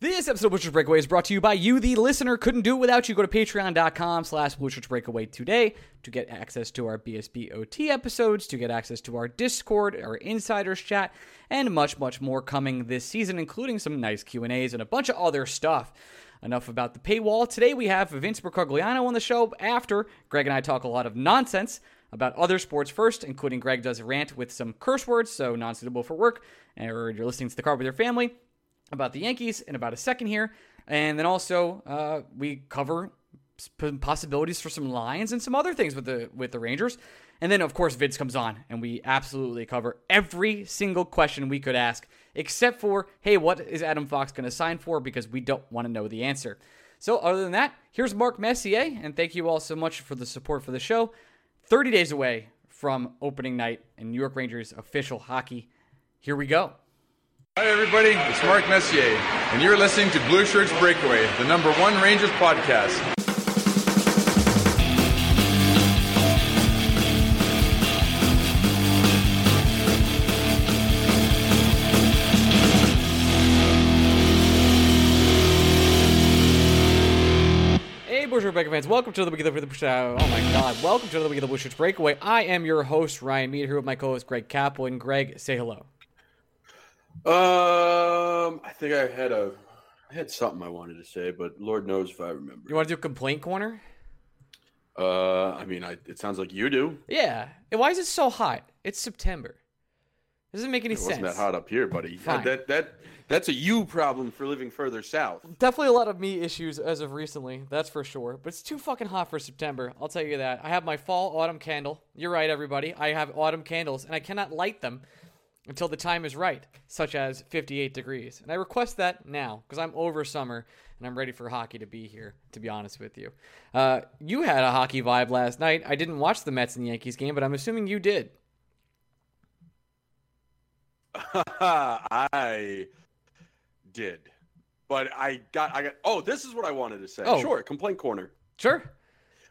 This episode of Blue Shirts Breakaway is brought to you by you, the listener. Couldn't do it without you. Go to patreon.com slash Blue Shirts Breakaway today to get access to our BSBOT episodes, to get access to our Discord, our Insiders chat, and much, much more coming this season, including some nice Q&As and a bunch of other stuff. Enough about the paywall. Today we have Vince Mercogliano on the show after Greg and I talk a lot of nonsense about other sports first, including Greg does a rant with some curse words, so non-suitable for work, or you're listening to the car with your family about the Yankees in about a second here. And then also uh, we cover possibilities for some lines and some other things with the with the Rangers. And then of course Vince comes on and we absolutely cover every single question we could ask except for hey what is Adam Fox going to sign for because we don't want to know the answer. So other than that, here's Mark Messier and thank you all so much for the support for the show. 30 days away from opening night in New York Rangers official hockey. Here we go. Hi, everybody. It's Mark Messier, and you're listening to Blue Shirts Breakaway, the number one Rangers podcast. Hey, Blue Shirts Breakaway fans, welcome to the Week of the Show. Oh my God, welcome to the Week of the Blue Shirts Breakaway. I am your host, Ryan Mead, here with my co host, Greg Kaplan. Greg, say hello. Um, I think I had a, I had something I wanted to say, but Lord knows if I remember. You want to do complaint corner? Uh, I mean, I, it sounds like you do. Yeah. And why is it so hot? It's September. It doesn't make any It sense. wasn't that hot up here, buddy. Fine. That that that's a you problem for living further south. Definitely a lot of me issues as of recently, that's for sure. But it's too fucking hot for September. I'll tell you that. I have my fall autumn candle. You're right, everybody. I have autumn candles, and I cannot light them until the time is right, such as 58 degrees. And I request that now because I'm over summer and I'm ready for hockey to be here. To be honest with you, uh, you had a hockey vibe last night. I didn't watch the Mets and Yankees game, but I'm assuming you did. I did, but I got I got. Oh, this is what I wanted to say. Oh. Sure, complaint corner. Sure,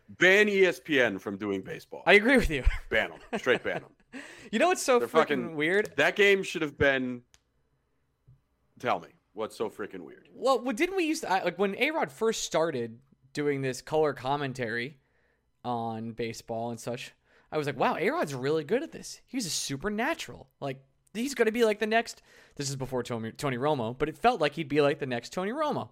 Ban ESPN from doing baseball. I agree with you. ban them. Straight ban them. You know what's so freaking fucking- weird? That game should have been. Tell me what's so freaking weird. Well, what didn't we used to like when A Rod first started doing this color commentary on baseball and such? I was like, wow, A Rod's really good at this. He's a supernatural. Like he's going to be like the next. This is before Tony, Tony Romo, but it felt like he'd be like the next Tony Romo.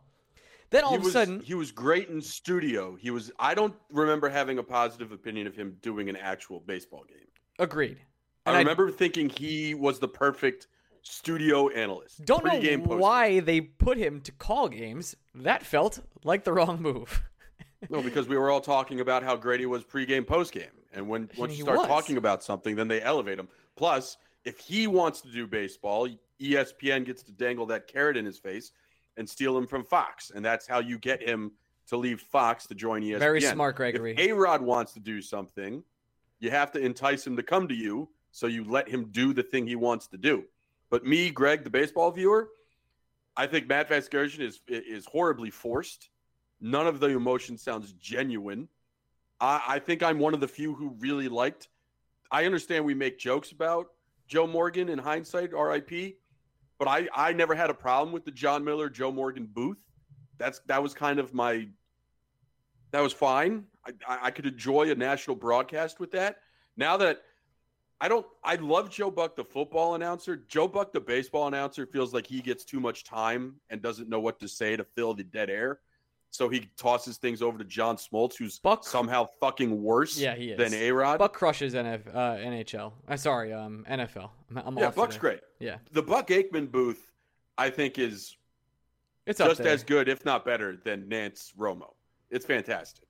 Then all he of was, a sudden, he was great in studio. He was. I don't remember having a positive opinion of him doing an actual baseball game. agreed. I And I- remember thinking he was the perfect studio analyst. Don't know post-game. why they put him to call games. That felt like the wrong move. No, because we were all talking about how great he was pregame, postgame, and when once you start was. talking about something, then they elevate him. Plus, if he wants to do baseball, ESPN gets to dangle that carrot in his face and steal him from Fox, and that's how you get him to leave Fox to join ESPN. Very smart, Gregory. A Rod wants to do something, you have to entice him to come to you, so you let him do the thing he wants to do. But me, Greg, the baseball viewer, I think Matt Vasgersian is is horribly forced. None of the emotion sounds genuine. I, I think I'm one of the few who really liked. I understand we make jokes about Joe Morgan in hindsight, RIP, but I I never had a problem with the Jon Miller Joe Morgan booth. That's that was kind of my that was fine. I, I could enjoy a national broadcast with that. Now that I don't, I love Joe Buck, the football announcer. Joe Buck, the baseball announcer, feels like he gets too much time and doesn't know what to say to fill the dead air. So he tosses things over to John Smoltz, who's Buck- somehow fucking worse Yeah, he is. than A Rod. Buck crushes NF, uh, NHL. Uh, sorry, um, NFL. I'm, I'm yeah, Buck's today. great. Yeah, The Buck Aikman booth, I think, is it's just as good, if not better, than Nantz Romo. It's fantastic.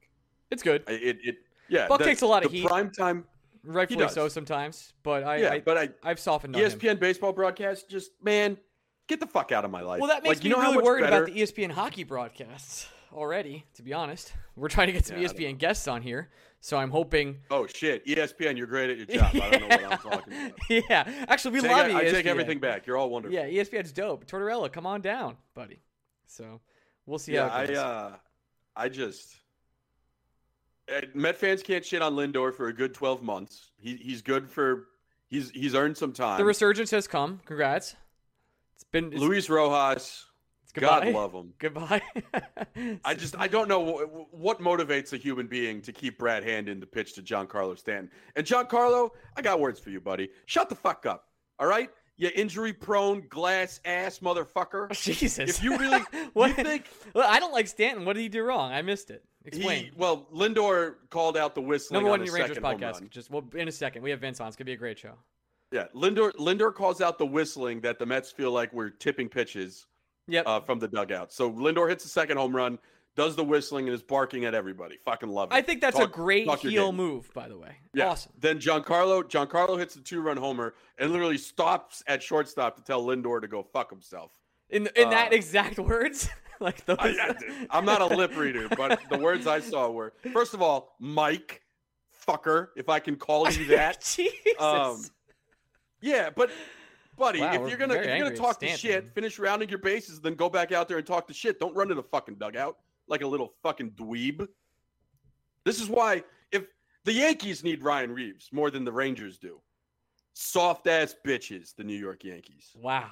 It's good, It, it, yeah. Buck the- takes a lot of the heat. prime time. Rightfully so sometimes. But I, Yeah, I but I, I've softened on him. ESPN baseball broadcast, just man, get the fuck out of my life. Well, that makes like, me you know how really worried better- about the ESPN hockey broadcasts already. To be honest, we're trying to get some Yeah, ESPN guests on here, so I'm hoping. Oh shit, ESPN, you're great at your job. I don't know what I'm talking about. yeah, actually, we Take- love I, I ESPN. take everything back. You're all wonderful. Yeah, ESPN's dope. Tortorella, come on down, buddy. So we'll see yeah. how I it goes. uh, I just Uh, Met fans can't shit on Lindor for a good 12 months. He he's good for he's he's earned some time. the resurgence has come. Congrats. It's been it's, Luis Rojas, it's goodbye. God love him. Goodbye. I just I don't know what, what motivates a human being to keep Brad Handon to pitch to Giancarlo Stanton. And Giancarlo, I got words for you, buddy. Shut the fuck up. All right, you injury prone glass ass motherfucker. Jesus. If you really what? you think Well, I don't like Stanton. What did he do wrong? I missed it. He Explain. well Lindor called out the whistling Number on one the Rangers podcast. Just well, in a second. We have Vince on. It's gonna be a great show. Yeah, Lindor Lindor calls out the whistling that the Mets feel like we're tipping pitches Yep. uh, from the dugout. So Lindor hits the second home run, does the whistling, and is barking at everybody. Fucking love it. I think that's a great heel move, by the way. Yeah. Awesome. Then Giancarlo Giancarlo hits the two run homer and literally stops at shortstop to tell Lindor to go fuck himself. In in that Uh, exact words, like those. I, am not a lip reader, but the words I saw were first of all, Mike, fucker, if I can call you that. Jesus. Um, Yeah, but buddy, Wow, if you're gonna if you're gonna talk the shit, finish rounding your bases, then go back out there and talk the shit. Don't run to the fucking dugout like a little fucking dweeb. This is why if the Yankees need Ryan Reaves more than the Rangers do. Soft ass bitches, the New York Yankees. wow.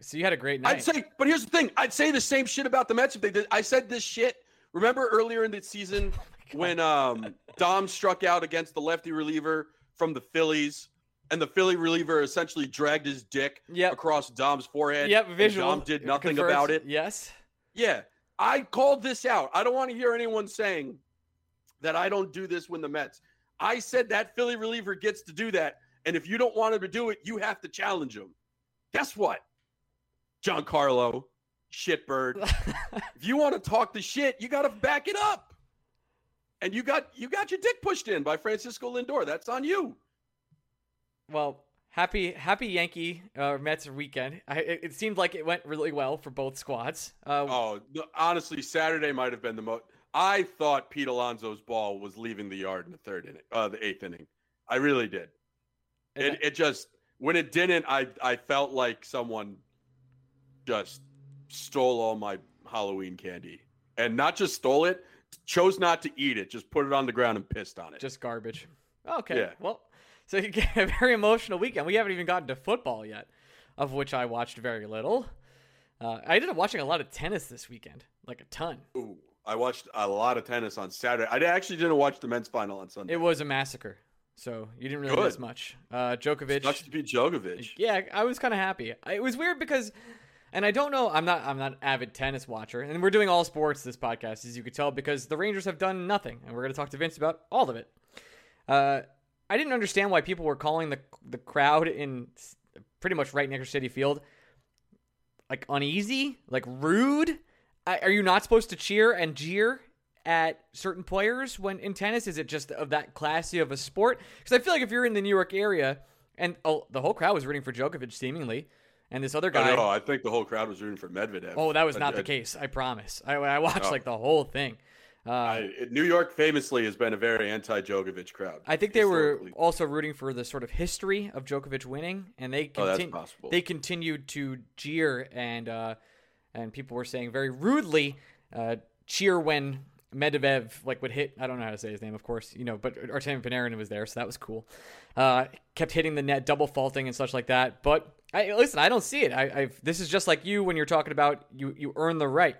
So you had a great night. I'd say, but here's the thing: I'd say the same shit about the Mets if they did. I said this shit. Remember earlier in the season Oh when um, Dom struck out against the lefty reliever from the Phillies, and the Philly reliever essentially dragged his dick Yep. across Dom's forehead. Yep. and Visual. Dom did nothing about it. Yes. Yeah, I called this out. I don't want to hear anyone saying that I don't do this when the Mets. I said that Philly reliever gets to do that, and if you don't want him to do it, you have to challenge him. Guess what, Giancarlo, shitbird. if you want to talk the shit, you got to back it up. And you got you got your dick pushed in by Francisco Lindor. That's on you. well, happy happy Yankee uh, Mets weekend. I, it, it seemed like it went really well for both squads. Uh, Oh, honestly, Saturday might have been the most. I thought Pete Alonso's ball was leaving the yard in the third inning, uh, the eighth inning. I really did. and It, it just when it didn't, I I felt like someone just stole all my Halloween candy, and not just stole it, chose not to eat it, just put it on the ground and pissed on it. just garbage. Okay. Yeah. Well, so you get a very emotional weekend. We haven't even gotten to football yet, of which I watched very little. Uh, I ended up watching a lot of tennis this weekend, like a ton. Ooh, I watched a lot of tennis on Saturday. I actually didn't watch the men's final on Sunday. It was a massacre, so you didn't really Good. miss much. Uh, Djokovic. Sucks to be Djokovic. Yeah, I was kind of happy. It was weird because, and I don't know. I'm not. I'm not avid tennis watcher, and we're doing all sports this podcast, as you could tell, because the Rangers have done nothing, and we're going to talk to Vince about all of it. Uh, I didn't understand why people were calling the the crowd in pretty much right next to Citi Field like uneasy, like rude. I, are you not supposed to cheer and jeer at certain players when in tennis? Is it just of that classy of a sport? Because I feel like if you're in the New York area and oh, the whole crowd was rooting for Djokovic seemingly, and this other guy. don't. I think the whole crowd was rooting for Medvedev. Oh, that was I- not the I- case. I promise. I, I watched Oh. like the whole thing. Uh, I, New York famously has been a very anti-Djokovic crowd. I think they were also rooting for the sort of history of Djokovic winning, and they Oh, that's possible. they continued to jeer and uh, and people were saying very rudely, uh, cheer when Medvedev like would hit. I don't know how to say his name, of course, you know, but Artemi Panarin was there, so that was cool. Uh, kept hitting the net, double faulting and such like that. But I listen, I don't see it. I, I've this is just like you when you're talking about you you earn the right.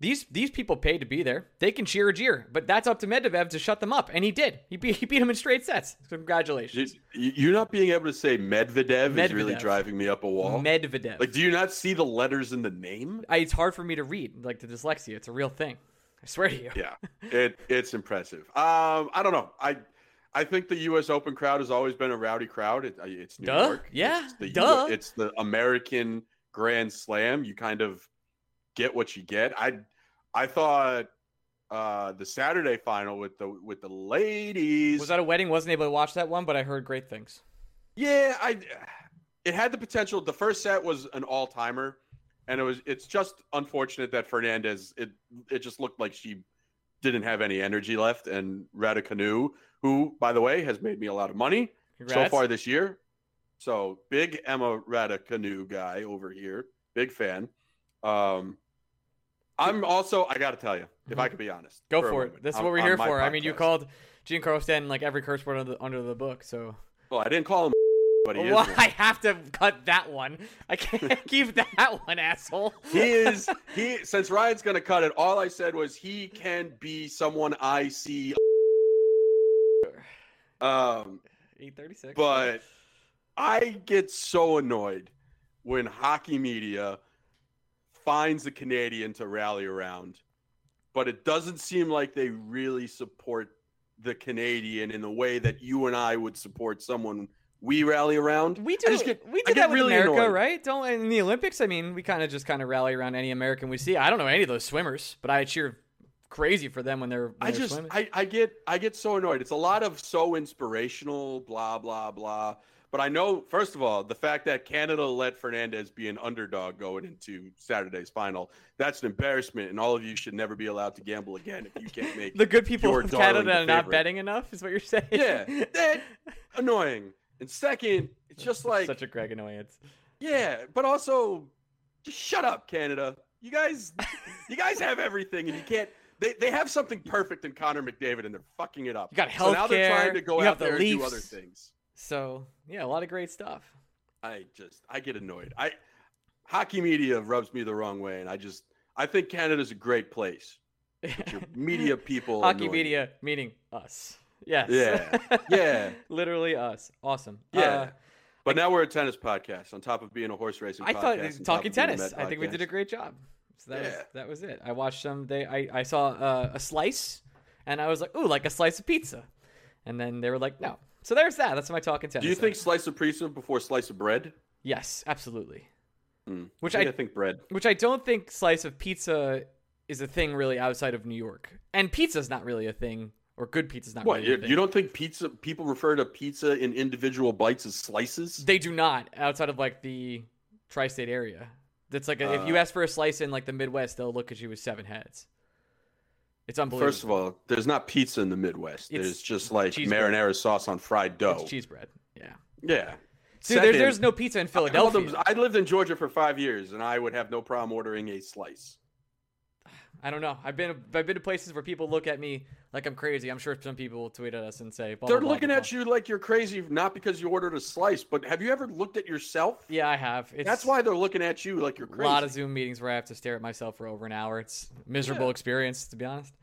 These these people paid to be there. They can cheer a jeer, but that's up to Medvedev to shut them up, and he did. He beat he beat him in straight sets. Congratulations, You're not being able to say Medvedev, is really driving me up a wall. Medvedev. like, do you not see the letters in the name? I, it's hard for me to read, like the dyslexia. It's a real thing. I swear to you. Yeah, it it's impressive. Um, I don't know. I I think the U.S. Open crowd has always been a rowdy crowd. It, it's New Duh. York. Yeah. It's the, Duh. It's the American Grand Slam. You kind of get what you get. I I thought uh, the Saturday final with the with the ladies. Was that a wedding? Wasn't able to watch that one, but I heard great things. Yeah, I. It had the potential. The first set was an all timer, and it was. It's just unfortunate that Fernandez. It it just looked like she didn't have any energy left, and Raducanu, who by the way has made me a lot of money so far this year. So big Emma Raducanu guy over here, big fan. Um, I'm also. I got to tell you, if I could be honest, Go a for it. That's on- what we're here for. I mean, you podcast. called Giancarlo Stanton like every curse word under the, under the book, so. Well, I didn't call him, but he is. Well, one. I have to cut that one. I can't keep that one, asshole. he is he since Ryan's gonna cut it, all I said was he can be someone I see um 836. but I get so annoyed when hockey media finds a Canadian to rally around, but it doesn't seem like they really support the Canadian in the way that you and I would support someone we rally around. We do. get- we did that with really America, annoyed. right? Don't in the Olympics. I mean, we kind of just kind of rally around any American we see. I don't know any of those swimmers, but I cheer crazy for them when they're. When I they're just swimming. I, I get I get so annoyed. It's a lot of so inspirational, blah blah blah. But I know, first of all, the fact that Canada let Fernandez be an underdog going into Saturday's final, that's an embarrassment, and all of you should never be allowed to gamble again if you can't make the good people of Canada are not betting enough. Is what you're saying? Yeah, that annoying. And second, it's just like such a Greg annoyance. yeah, but also just shut up, Canada. You guys you guys have everything and you can't they, they have something perfect in Connor McDavid and they're fucking it up. You got So now they're trying to go out the there and do other things. So yeah, a lot of great stuff. I just I get annoyed. I hockey media rubs me the wrong way and I just I think Canada's a great place. Your media people Hockey media meaning us. Yes. Yeah. Yeah. Literally us. Awesome. Yeah. Uh, But now we're a tennis podcast on top of being a horse racing I podcast. thought talking of being a tennis. I think we did a great job. So that was that was it. I watched some. They I I saw uh, a slice, and I was like, ooh, like a slice of pizza, and then they were like, no. So there's that. That's my talking tennis. Do you think slice of pizza before slice of bread? Yes, absolutely. Mm. Which I, think I- I think bread. Which I don't think slice of pizza is a thing really outside of New York, and pizza's not really a thing, or good pizza's not What really you, a thing. you don't think pizza people refer to pizza in individual bites as slices? They do not outside of like the tri-state area. That's like a, if you Uh, ask for a slice in like the Midwest, they'll look at you with seven heads. It's unbelievable. First of all, there's not pizza in the Midwest. It's There's just like cheese bread. marinara sauce on fried dough. it's cheese bread. Yeah. Yeah. Dude, there's, Second, there's no pizza in I Philadelphia. them- I lived in Georgia for five years, and I would have no problem ordering a slice. I don't know. I've been I've been to places where people look at me like I'm crazy. I'm sure some people will tweet at us and say blah, They're blah, looking blah, at you like you're crazy, not because you ordered a slice, but have you ever looked at yourself? Yeah, I have. It's That's why they're looking at you like you're crazy. a lot of Zoom meetings where I have to stare at myself for over an hour. It's a miserable experience to be honest.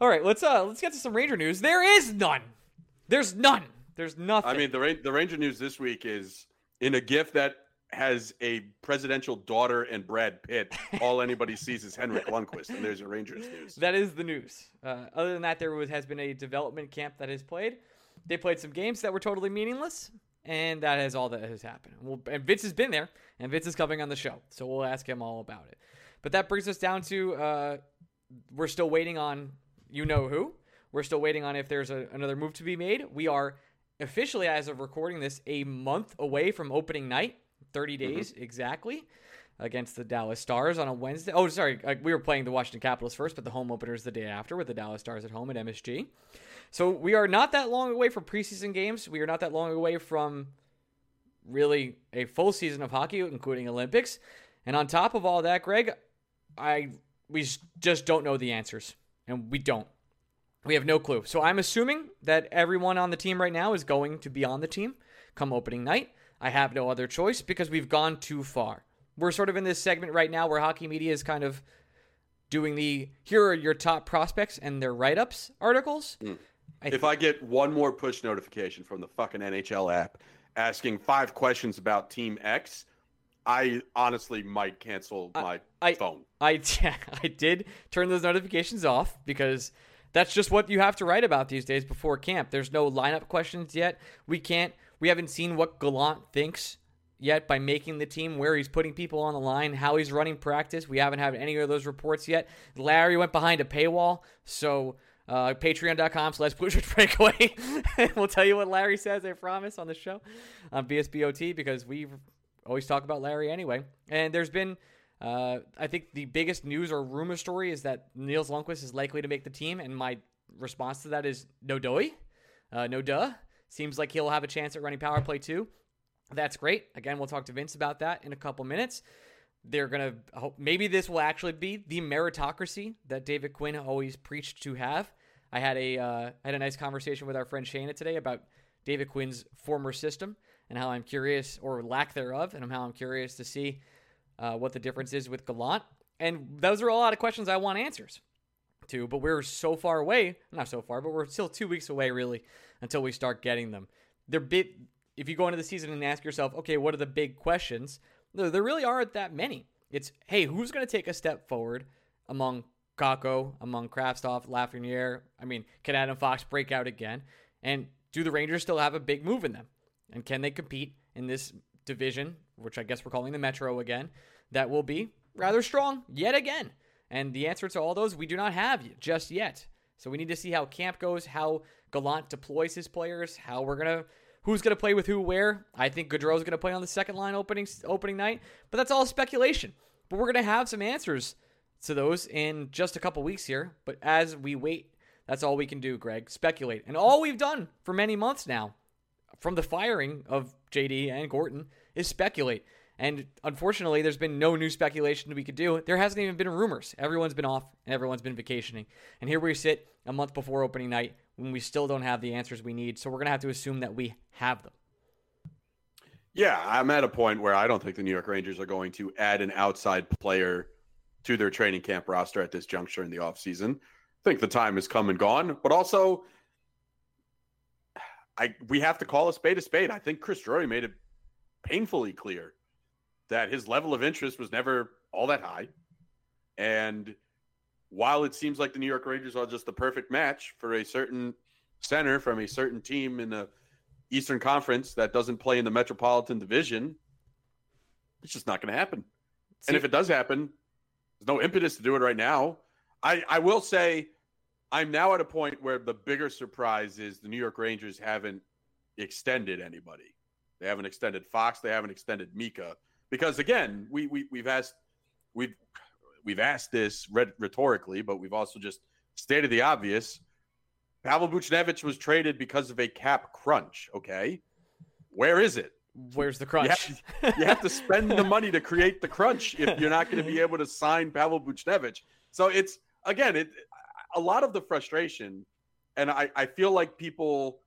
All right, let's uh let's get to some Ranger news. There is none. There's none. There's nothing. I mean, the the Ranger news this week is in a gift that has a presidential daughter and Brad Pitt. All anybody sees is Henrik Lundqvist, and there's your Rangers news. That is the news. Uh, other than that, there was, has been a development camp that has played. They played some games that were totally meaningless, and that is all that has happened. Well, and Vince has been there, and Vince is coming on the show, so we'll ask him all about it. But that brings us down to uh, we're still waiting on you know who. We're still waiting on if there's a, another move to be made. We are officially, as of recording this, a month away from opening night, 30 days exactly against the Dallas Stars on a Wednesday. Oh, sorry, uh, we were playing the Washington Capitals first, but the home opener is the day after with the Dallas Stars at home at MSG. So we are not that long away from preseason games. We are not that long away from really a full season of hockey, including Olympics. And on top of all that, Greg, I we just don't know the answers, and we don't. We have no clue. So I'm assuming that everyone on the team right now is going to be on the team come opening night. I have no other choice because we've gone too far. We're sort of in this segment right now where hockey media is kind of doing the here are your top prospects and their write ups articles. Mm. I if I get one more push notification from the fucking NHL app asking five questions about Team X, I honestly might cancel my I, phone. I, I, I did turn those notifications off because that's just what you have to write about these days before camp. There's no lineup questions yet. We can't. We haven't seen what Gallant thinks yet by making the team, where he's putting people on the line, how he's running practice. We haven't had any of those reports yet. Larry went behind a paywall, so uh, patreon.com slash blue breakaway. we'll tell you what Larry says, I promise, on the show on BSBOT because we always talk about Larry anyway. And there's been, uh, I think the biggest news or rumor story is that Nils Lundkvist is likely to make the team. And my response to that is no doy, uh, no duh. Seems like he'll have a chance at running power play too. That's great. Again, we'll talk to Vince about that in a couple minutes. They're going to hope maybe this will actually be the meritocracy that David Quinn always preached to have. I had a uh, had a nice conversation with our friend Shana today about David Quinn's former system and how I'm curious or lack thereof, and how I'm curious to see uh, what the difference is with Gallant. And those are a lot of questions I want answers to, but we're so far away. Not so far, but we're still two weeks away really until we start getting them. They're bit if you go into the season and ask yourself, okay, what are the big questions? There really aren't that many. It's, hey, who's going to take a step forward among Kakko, among Kravtsov, Lafreniere? I mean, can Adam Fox break out again? And do the Rangers still have a big move in them? And can they compete in this division, which I guess we're calling the Metro again, that will be rather strong yet again? And the answer to all those we do not have just yet. So we need to see how camp goes, how Gallant deploys his players, how we're to Who's to play with who where? I think Goodrow's to play on the second line opening opening night, but that's all speculation. But we're to have some answers to those in just a couple weeks here. But as we wait, that's all we can do, Greg. Speculate. And all we've done for many months now, from the firing of JD and Gorton, is speculate. And unfortunately, there's been no new speculation we could do. There hasn't even been rumors. Everyone's been off and everyone's been vacationing. And here we sit a month before opening night when we still don't have the answers we need. So we're going to have to assume that we have them. Yeah, I'm at a point where I don't think the New York Rangers are going to add an outside player to their training camp roster at this juncture in the offseason. I think the time has come and gone, but also I we have to call a spade a spade. I think Chris Drury made it painfully clear that his level of interest was never all that high. And while it seems like the New York Rangers are just the perfect match for a certain center from a certain team in the Eastern Conference that doesn't play in the Metropolitan Division, it's just not going to happen. See, and if it does happen, there's no impetus to do it right now. I, I will say I'm now at a point where the bigger surprise is the New York Rangers haven't extended anybody. They haven't extended Fox. They haven't extended Mika because again, we, we we've asked we've we've asked this rhetorically, but we've also just stated the obvious. Pavel Buchnevich was traded because of a cap crunch. Okay, where is it? Where's the crunch? You have, you have to spend the money to create the crunch if you're not going to be able to sign Pavel Buchnevich. So it's again, it a lot of the frustration, and I, I feel like people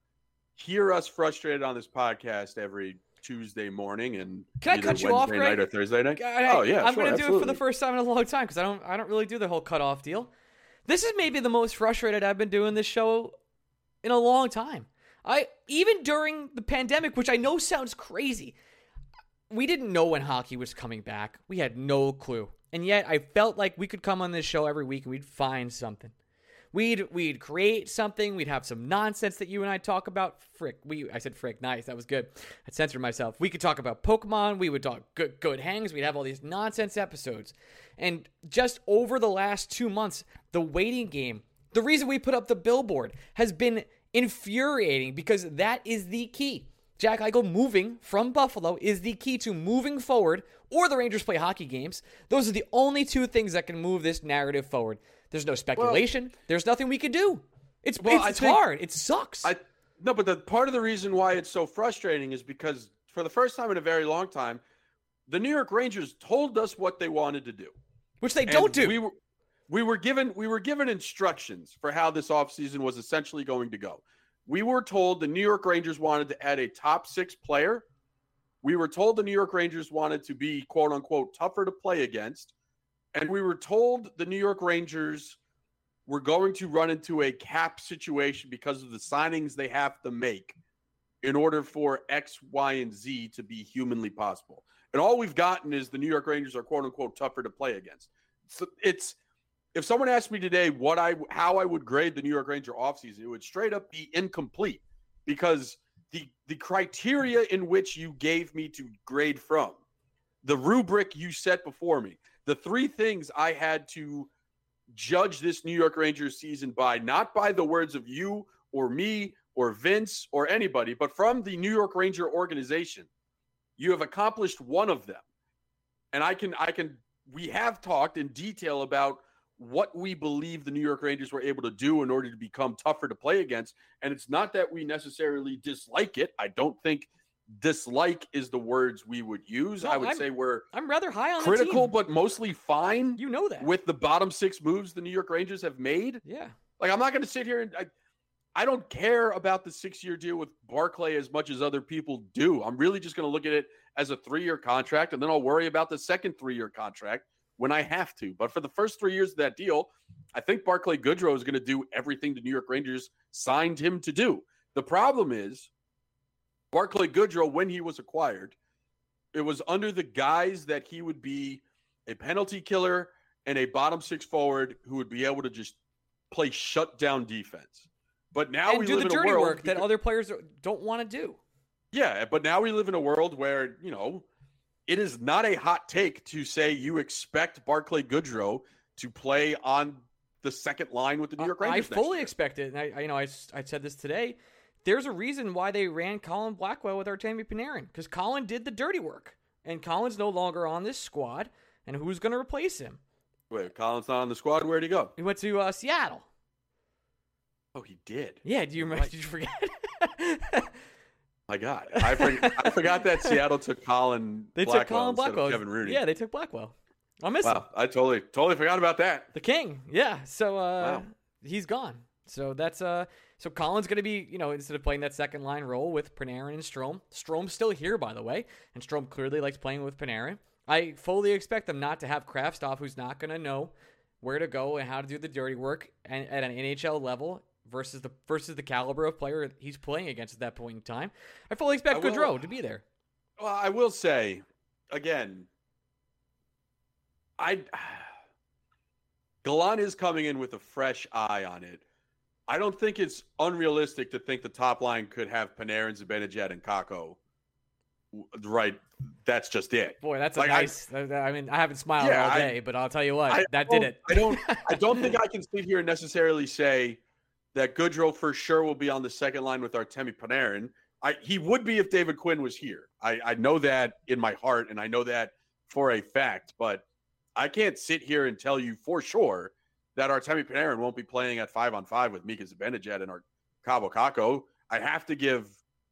hear us frustrated on this podcast every Tuesday morning and can I cut you Wednesday off, night or Thursday night? I, oh yeah, I'm sure, going to do it for the first time in a long time because I don't I don't really do the whole cutoff deal. This is maybe the most frustrated I've been doing this show in a long time. I even during the pandemic, which I know sounds crazy, we didn't know when hockey was coming back. We had no clue, and yet I felt like we could come on this show every week and we'd find something. We'd we'd create something. We'd have some nonsense that you and I talk about. Frick, we I said frick, nice. That was good. I censored myself. We could talk about Pokemon. We would talk good good hangs. We'd have all these nonsense episodes. And just over the last two months, the waiting game, the reason we put up the billboard has been infuriating because that is the key. Jack Eichel moving from Buffalo is the key to moving forward, or the Rangers play hockey games. Those are the only two things that can move this narrative forward. There's no speculation. Well, There's nothing we can do. It's well, it's, it's hard. It sucks. I no, but the part of the reason why it's so frustrating is because for the first time in a very long time, the New York Rangers told us what they wanted to do. Which they And don't do. We were we were given we were given instructions for how this offseason was essentially going to go. We were told the New York Rangers wanted to add a top 6 player. We were told the New York Rangers wanted to be quote unquote tougher to play against. And we were told the New York Rangers were going to run into a cap situation because of the signings they have to make in order for X, Y, and Z to be humanly possible. And all we've gotten is the New York Rangers are quote unquote tougher to play against. So it's if someone asked me today what I how I would grade the New York Ranger offseason, it would straight up be incomplete because the the criteria in which you gave me to grade from, the rubric you set before me, the three things I had to judge this New York Rangers season by, not by the words of you or me or Vince or anybody, but from the New York Ranger organization. You have accomplished one of them. And I can I can we have talked in detail about what we believe the New York Rangers were able to do in order to become tougher to play against. And it's not that we necessarily dislike it. I don't think dislike is the words we would use. No, I would I'm- say we're I'm rather high on critical, but mostly fine you know that. with the bottom six moves the New York Rangers have made. yeah. Like I'm not going to sit here and I, I don't care about the six year deal with Barclay as much as other people do. I'm really just going to look at it as a three year contract, and then I'll worry about the second three year contract when I have to. But for the first three years of that deal, I think Barclay Goodrow is going to do everything the New York Rangers signed him to do. The problem is Barclay Goodrow, when he was acquired, it was under the guise that he would be a penalty killer and a bottom six forward who would be able to just play shutdown defense. But now and we do live the in a dirty world work that other players don't want to do. yeah, but now we live in a world where, you know, it is not a hot take to say you expect Barclay Goodrow to play on the second line with the New York I Rangers. next fully expect it, and I, I you know, I, I said this today. There's a reason why they ran Colin Blackwell with Artemi Panarin because Colin did the dirty work, and Colin's no longer on this squad. And who's going to replace him? Wait, Colin's not on the squad. Where'd he go? He went to uh, Seattle. Oh, he did. Yeah, do you remember? Did you forget? My God, I, for, I forgot that Seattle took Colin. they Blackwell took Colin Blackwell. Kevin Rooney. Yeah, they took Blackwell. I miss him. I totally, totally forgot about that. The king. Yeah. So uh Wow. he's gone. So that's uh so Colin's gonna be, you know, instead of playing that second line role with Panarin and Strome. Strome's still here, by the way, and Strome clearly likes playing with Panarin. I fully expect them not to have Kravtsov, who's not gonna know where to go and how to do the dirty work and at an NHL level versus the versus the caliber of player he's playing against at that point in time. I fully expect I will- Goodrow to be there. Well, I will say again, I Gallant is coming in with a fresh eye on it. I don't think it's unrealistic to think the top line could have Panarin, Zibanejad, and Kakko. Right, that's just it. Boy, that's a Like, I- nice. I, I mean, I haven't smiled Yeah, all I- day, but I'll tell you what, I that did it. I don't. I don't think I can sit here and necessarily say that Goodrow for sure will be on the second line with Artemi Panarin. I, he would be if David Quinn was here. I, I know that in my heart, and I know that for a fact. But I can't sit here and tell you for sure that Artemi Panarin won't be playing at five on five with Mika Zibanejad and our Kaapo Kakko. I have to give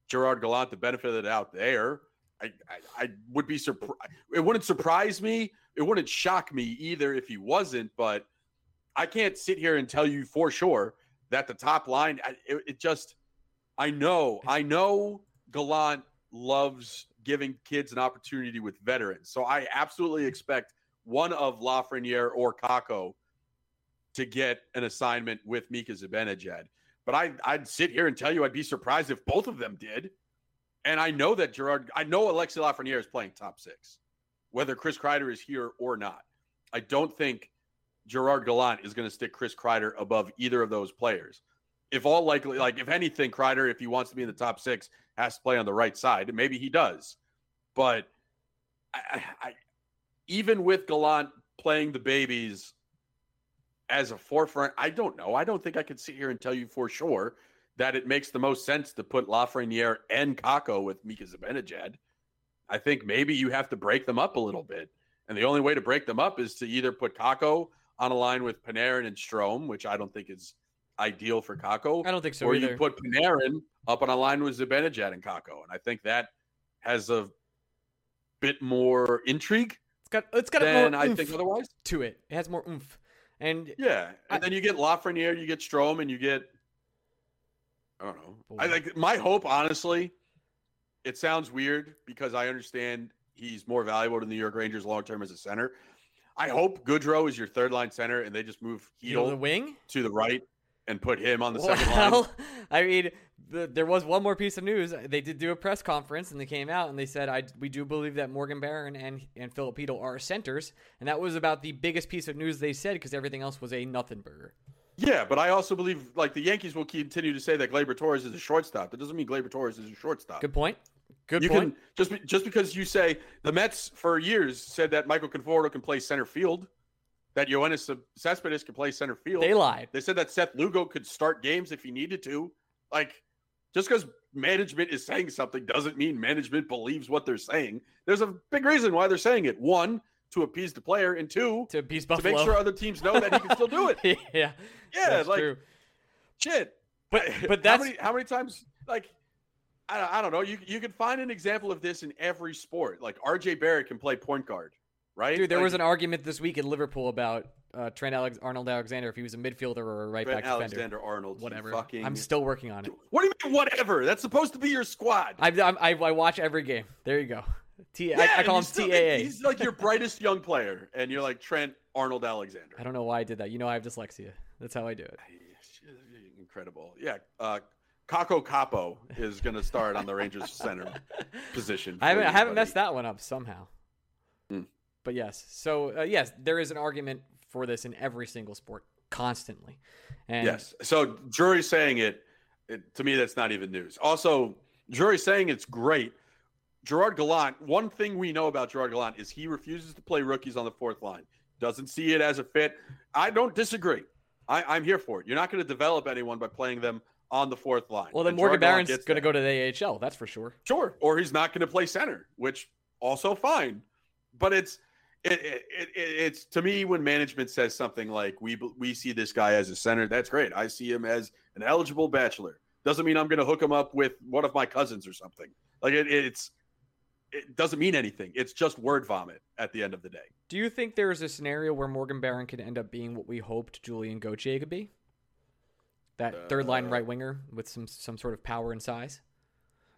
Gerard Gallant the benefit of the doubt there. I, I, I would be surprised. It wouldn't surprise me. It wouldn't shock me either if he wasn't. But I can't sit here and tell you for sure that the top line. It, it just. I know. I know. Gallant loves giving kids an opportunity with veterans. So I absolutely expect one of Lafreniere or Kakko to get an assignment with Mika Zibanejad. But I, I'd sit here and tell you I'd be surprised if both of them did. And I know that Gerard, I know Alexi Lafreniere is playing top six, whether Chris Kreider is here or not. I don't think Gerard Gallant is going to stick Chris Kreider above either of those players. If all likely, like if anything, Kreider, if he wants to be in the top six, has to play on the right side. Maybe he does. But I, I, even with Gallant playing the babies as a forefront, I don't know. I don't think I could sit here and tell you for sure that it makes the most sense to put Lafreniere and Kakko with Mika Zibanejad. I think maybe you have to break them up a little bit. And the only way to break them up is to either put Kakko on a line with Panarin and Strome, which I don't think is ideal for Kakko, I don't think so or either. you put Panarin up on a line with Zibanejad and Kakko. And I think that has a bit more intrigue It's got it's got than more I think otherwise. to it. It has more oomph. And Yeah, and I- then you get Lafreniere, you get Strome, and you get I don't know. I Boy. like my hope, honestly. It sounds weird because I understand he's more valuable to the New York Rangers long term as a center. I hope Goodrow is your third line center, and they just move know the wing. to the right and put him on the second line. Well, I mean, the, there was one more piece of news. They did do a press conference, and they came out and they said, "I we do believe that Morgan Barron and and Filip are centers," and that was about the biggest piece of news they said because everything else was a nothing burger. Yeah, but I also believe like the Yankees will continue to say that Gleyber Torres is a shortstop. That doesn't mean Gleyber Torres is a shortstop. Good point. Good you point. can just be, just because you say the Mets for years said that Michael Conforto can play center field, that Yoenis Cespedes can play center field. They lied. They said that Seth Lugo could start games if he needed to. Like, just because management is saying something doesn't mean management believes what they're saying. There's a big reason why they're saying it. One, to appease the player, and two, To appease Buffalo. to make sure other teams know that he can still do it. yeah, Yeah, that's like true. shit. But but how that's many how many times like I don't, I don't know. You you can find an example of this in every sport. Like RJ Barrett can play point guard, right? dude. There Like, was an argument this week in Liverpool about uh, Trent Alex- Arnold Alexander if he was a midfielder or a right Trent back defender. Alexander Arnold. Whatever. Fucking, I'm still working on it. What do you mean whatever? That's supposed to be your squad. I, I'm- I I watch every game. There you go. T, I, Yeah, I and call him still- TAA. He's like your brightest young player, and you're like Trent Arnold Alexander. I don't know why I did that. You know I have dyslexia. That's how I do it. Incredible. Yeah. Uh, Kakko Kaapo is going to start on the Rangers center position. I haven't I haven't messed that one up somehow. Hmm. But yes, so uh, yes, there is an argument for this in every single sport constantly. And Yes. So Drury saying it, it, to me, that's not even news. Also, Drury saying it's great. Gerard Gallant. One thing we know about Gerard Gallant is he refuses to play rookies on the fourth line. Doesn't see it as a fit. I don't disagree. I, I'm here for it. You're not going to develop anyone by playing them on the fourth line. well, then And Morgan Barron's going to go to the AHL. That's for sure. Sure. Or he's not going to play center, which also fine. But it's it, it, it, it's to me when management says something like we we see this guy as a center, that's great. I see him as an eligible bachelor. Doesn't mean I'm going to hook him up with one of my cousins or something. Like it, it's it doesn't mean anything. It's just word vomit at the end of the day. Do you think there is a scenario where Morgan Barron could end up being what we hoped Julien Gauthier could be? That third line Uh, right winger with some some sort of power and size.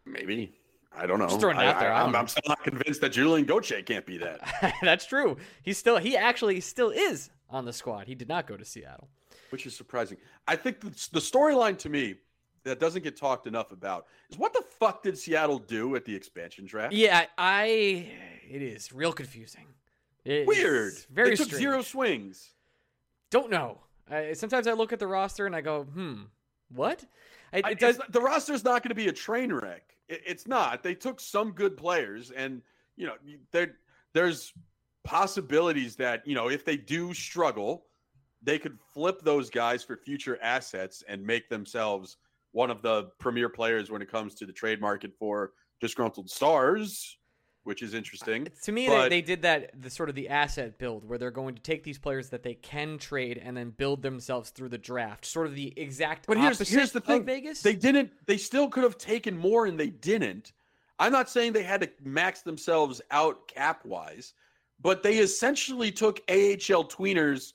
Maybe. I don't know. Just throwing it I, out there, I I, don't am. I'm still not convinced that Julien Gauthier can't be that, That's true. He's still he actually still is on the squad. He did not go to Seattle. which is surprising. I think the, the storyline to me that doesn't get talked enough about is what the fuck did Seattle do at the expansion draft? Yeah, I it is real confusing. It's Weird. Very they took strange. zero swings. Don't know. I, sometimes I look at the roster and I go, hmm, what? I- it does. the roster's not going to be a train wreck. It- it's not. They took some good players, and you know, there there's possibilities that you know if they do struggle, they could flip those guys for future assets and make themselves one of the premier players when it comes to the trade market for disgruntled stars, which is interesting. Uh, to me, but- they, they did that the sort of the asset build where they're going to take these players that they can trade and then build themselves through the draft. Sort of the exact But here's here's the thing: Vegas. They didn't. They still could have taken more, and they didn't. I'm not saying they had to max themselves out cap wise, but they essentially took AHL tweeners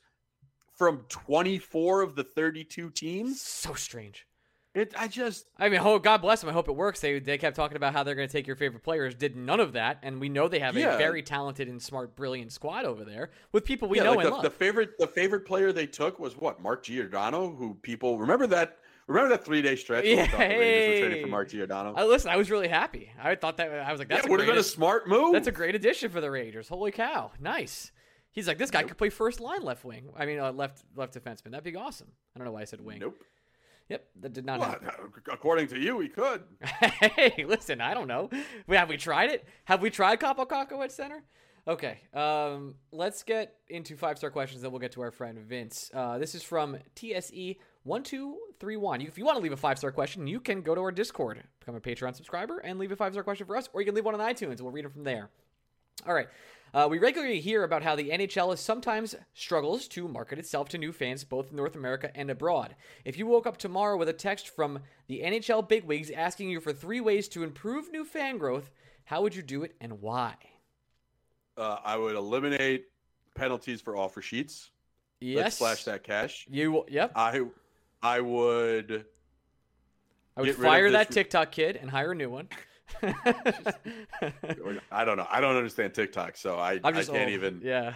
from 24 of the 32 teams. so strange. It. I just. I mean, oh, God bless them. I hope it works. They they kept talking about how they're going to take your favorite players. Did none of that, and we know they have Yeah. a very talented and smart, brilliant squad over there with people we yeah, know like and the, love. the favorite. The favorite player they took was what? Mark Giordano, who people remember that. Remember that three day stretch when we thought the Rangers were trading for Mark Giordano? I listen. I was really happy. I thought that I was like, that a would have been a smart move. That's a great addition for the Rangers. Holy cow, nice. He's like this guy could play first line left wing. I mean, uh, left left defenseman. That'd be awesome. I don't know why I said wing. Nope. Yep, that did not Well, happen. according to you, he could. hey, listen, I don't know. We- Have we tried it? Have we tried Kaapo Kakko at center? Okay, um, let's get into five star questions, then we'll get to our friend Vince. Uh, this is from TSE one two three one. If you want to leave a five star question, you can go to our Discord, become a Patreon subscriber, and leave a five star question for us, or you can leave one on iTunes. We'll read it from there. All right. Uh, we regularly hear about how the NHL sometimes struggles to market itself to new fans both in North America and abroad. If you woke up tomorrow with a text from the NHL bigwigs asking you for three ways to improve new fan growth, how would you do it and why? Uh, I would eliminate penalties for offer sheets. Yes. Let's slash that cash. You. Yep. I I would I would get rid of fire that re- TikTok kid and hire a new one. I don't know. I don't understand TikTok, so I, just can't old. even. Yeah.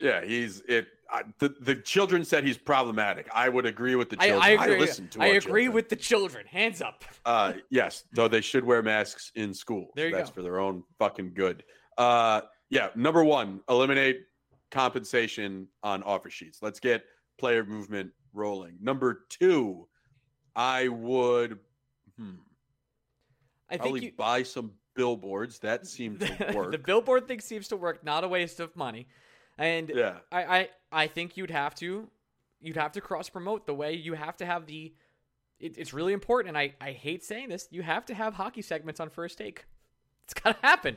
Yeah, he's it. I, the the children said he's problematic. I would agree with the children. I agree. listen to I agree children. with the children. Hands up. Uh, yes, though they should wear masks in school. There you That's go. for their own fucking good. Uh, yeah. Number one, eliminate compensation on offer sheets. Let's get player movement rolling. Number two, I would hmm, I probably think you, buy some billboards. That seems to work. the billboard thing seems to work. Not a waste of money. And yeah. I, I I think you'd have to you'd have to cross promote the way you have to have the it, it's really important and I, I hate saying this you have to have hockey segments on first take it's gotta happen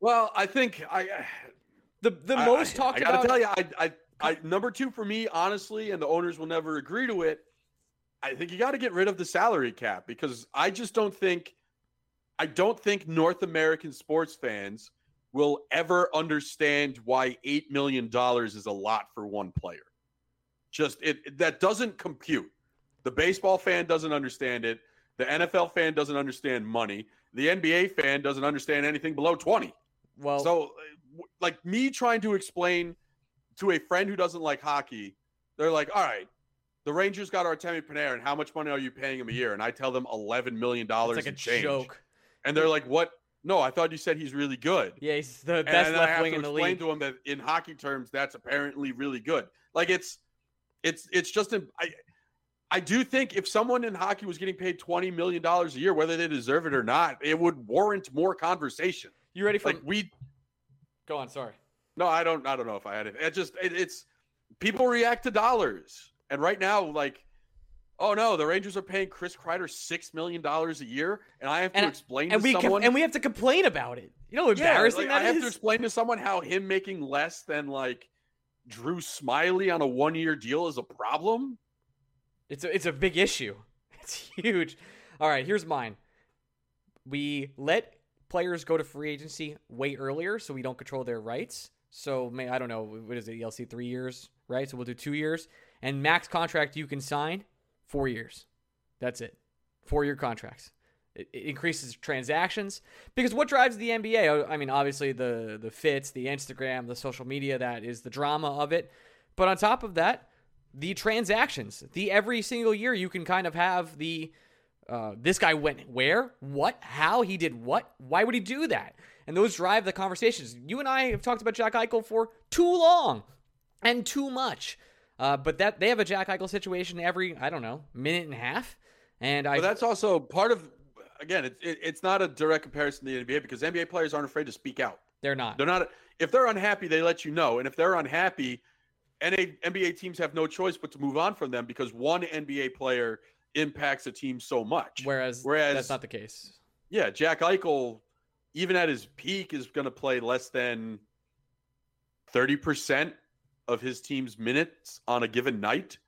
Well, I think I. the the I- most I, talked I gotta about tell you, I, I, I, number two for me, honestly, and the owners will never agree to it. I think you got to get rid of the salary cap because I just don't think, I don't think North American sports fans will ever understand why eight million dollars is a lot for one player. Just it that doesn't compute. The baseball fan doesn't understand it. The NFL fan doesn't understand money. The NBA fan doesn't understand anything below twenty. well So, uh, like me trying to explain to a friend who doesn't like hockey, they're like, "All right, the Rangers got Artemi Panarin. How much money are you paying him a year?" And I tell them eleven million dollars like a change. joke And they're like, "What? No, I thought you said he's really good." yeah he's the best left wing to in the explain league to him that in hockey terms, that's apparently really good. Like it's, it's, it's just. an- I, I do think if someone in hockey was getting paid twenty million dollars a year, whether they deserve it or not, it would warrant more conversation. you ready for Like we go on sorry No, I don't. I don't know if I had it. It just it, it's people react to dollars, and right now, like, oh no, the Rangers are paying Chris Kreider six million dollars a year, and I have to And- explain and to we com- someone. and we have to complain about it you know how Yeah, embarrassing like, that I have to explain to someone how him making less than like Drew Smyly on a one-year deal is a problem. It's a, it's a big issue. It's huge. All right, here's mine. We let players go to free agency way earlier so we don't control their rights. So may I don't know what is it ELC 3 years, right? So we'll do 2 years and max contract you can sign 4 years. That's it. 4-year contracts. It, it increases transactions because what drives the NBA? I mean, obviously the the fits, the Instagram, the social media that is the drama of it. But on top of that, the transactions. The every single year you can kind of have the uh, this guy went where, what, how he did what, why would he do that, and those drive the conversations. You and I have talked about Jack Eichel for too long and too much, uh, but that they have a Jack Eichel situation every I don't know minute and a half, and I But that's also part of. Again, it's it, it's not a direct comparison to the NBA because NBA players aren't afraid to speak out. they're not. They're not. If they're unhappy, they let you know, and if they're unhappy, NA, NBA teams have no choice but to move on from them because one NBA player impacts a team so much. Whereas, Whereas- that's not the case. Yeah, Jack Eichel, even at his peak, is going to play less than thirty percent of his team's minutes on a given night.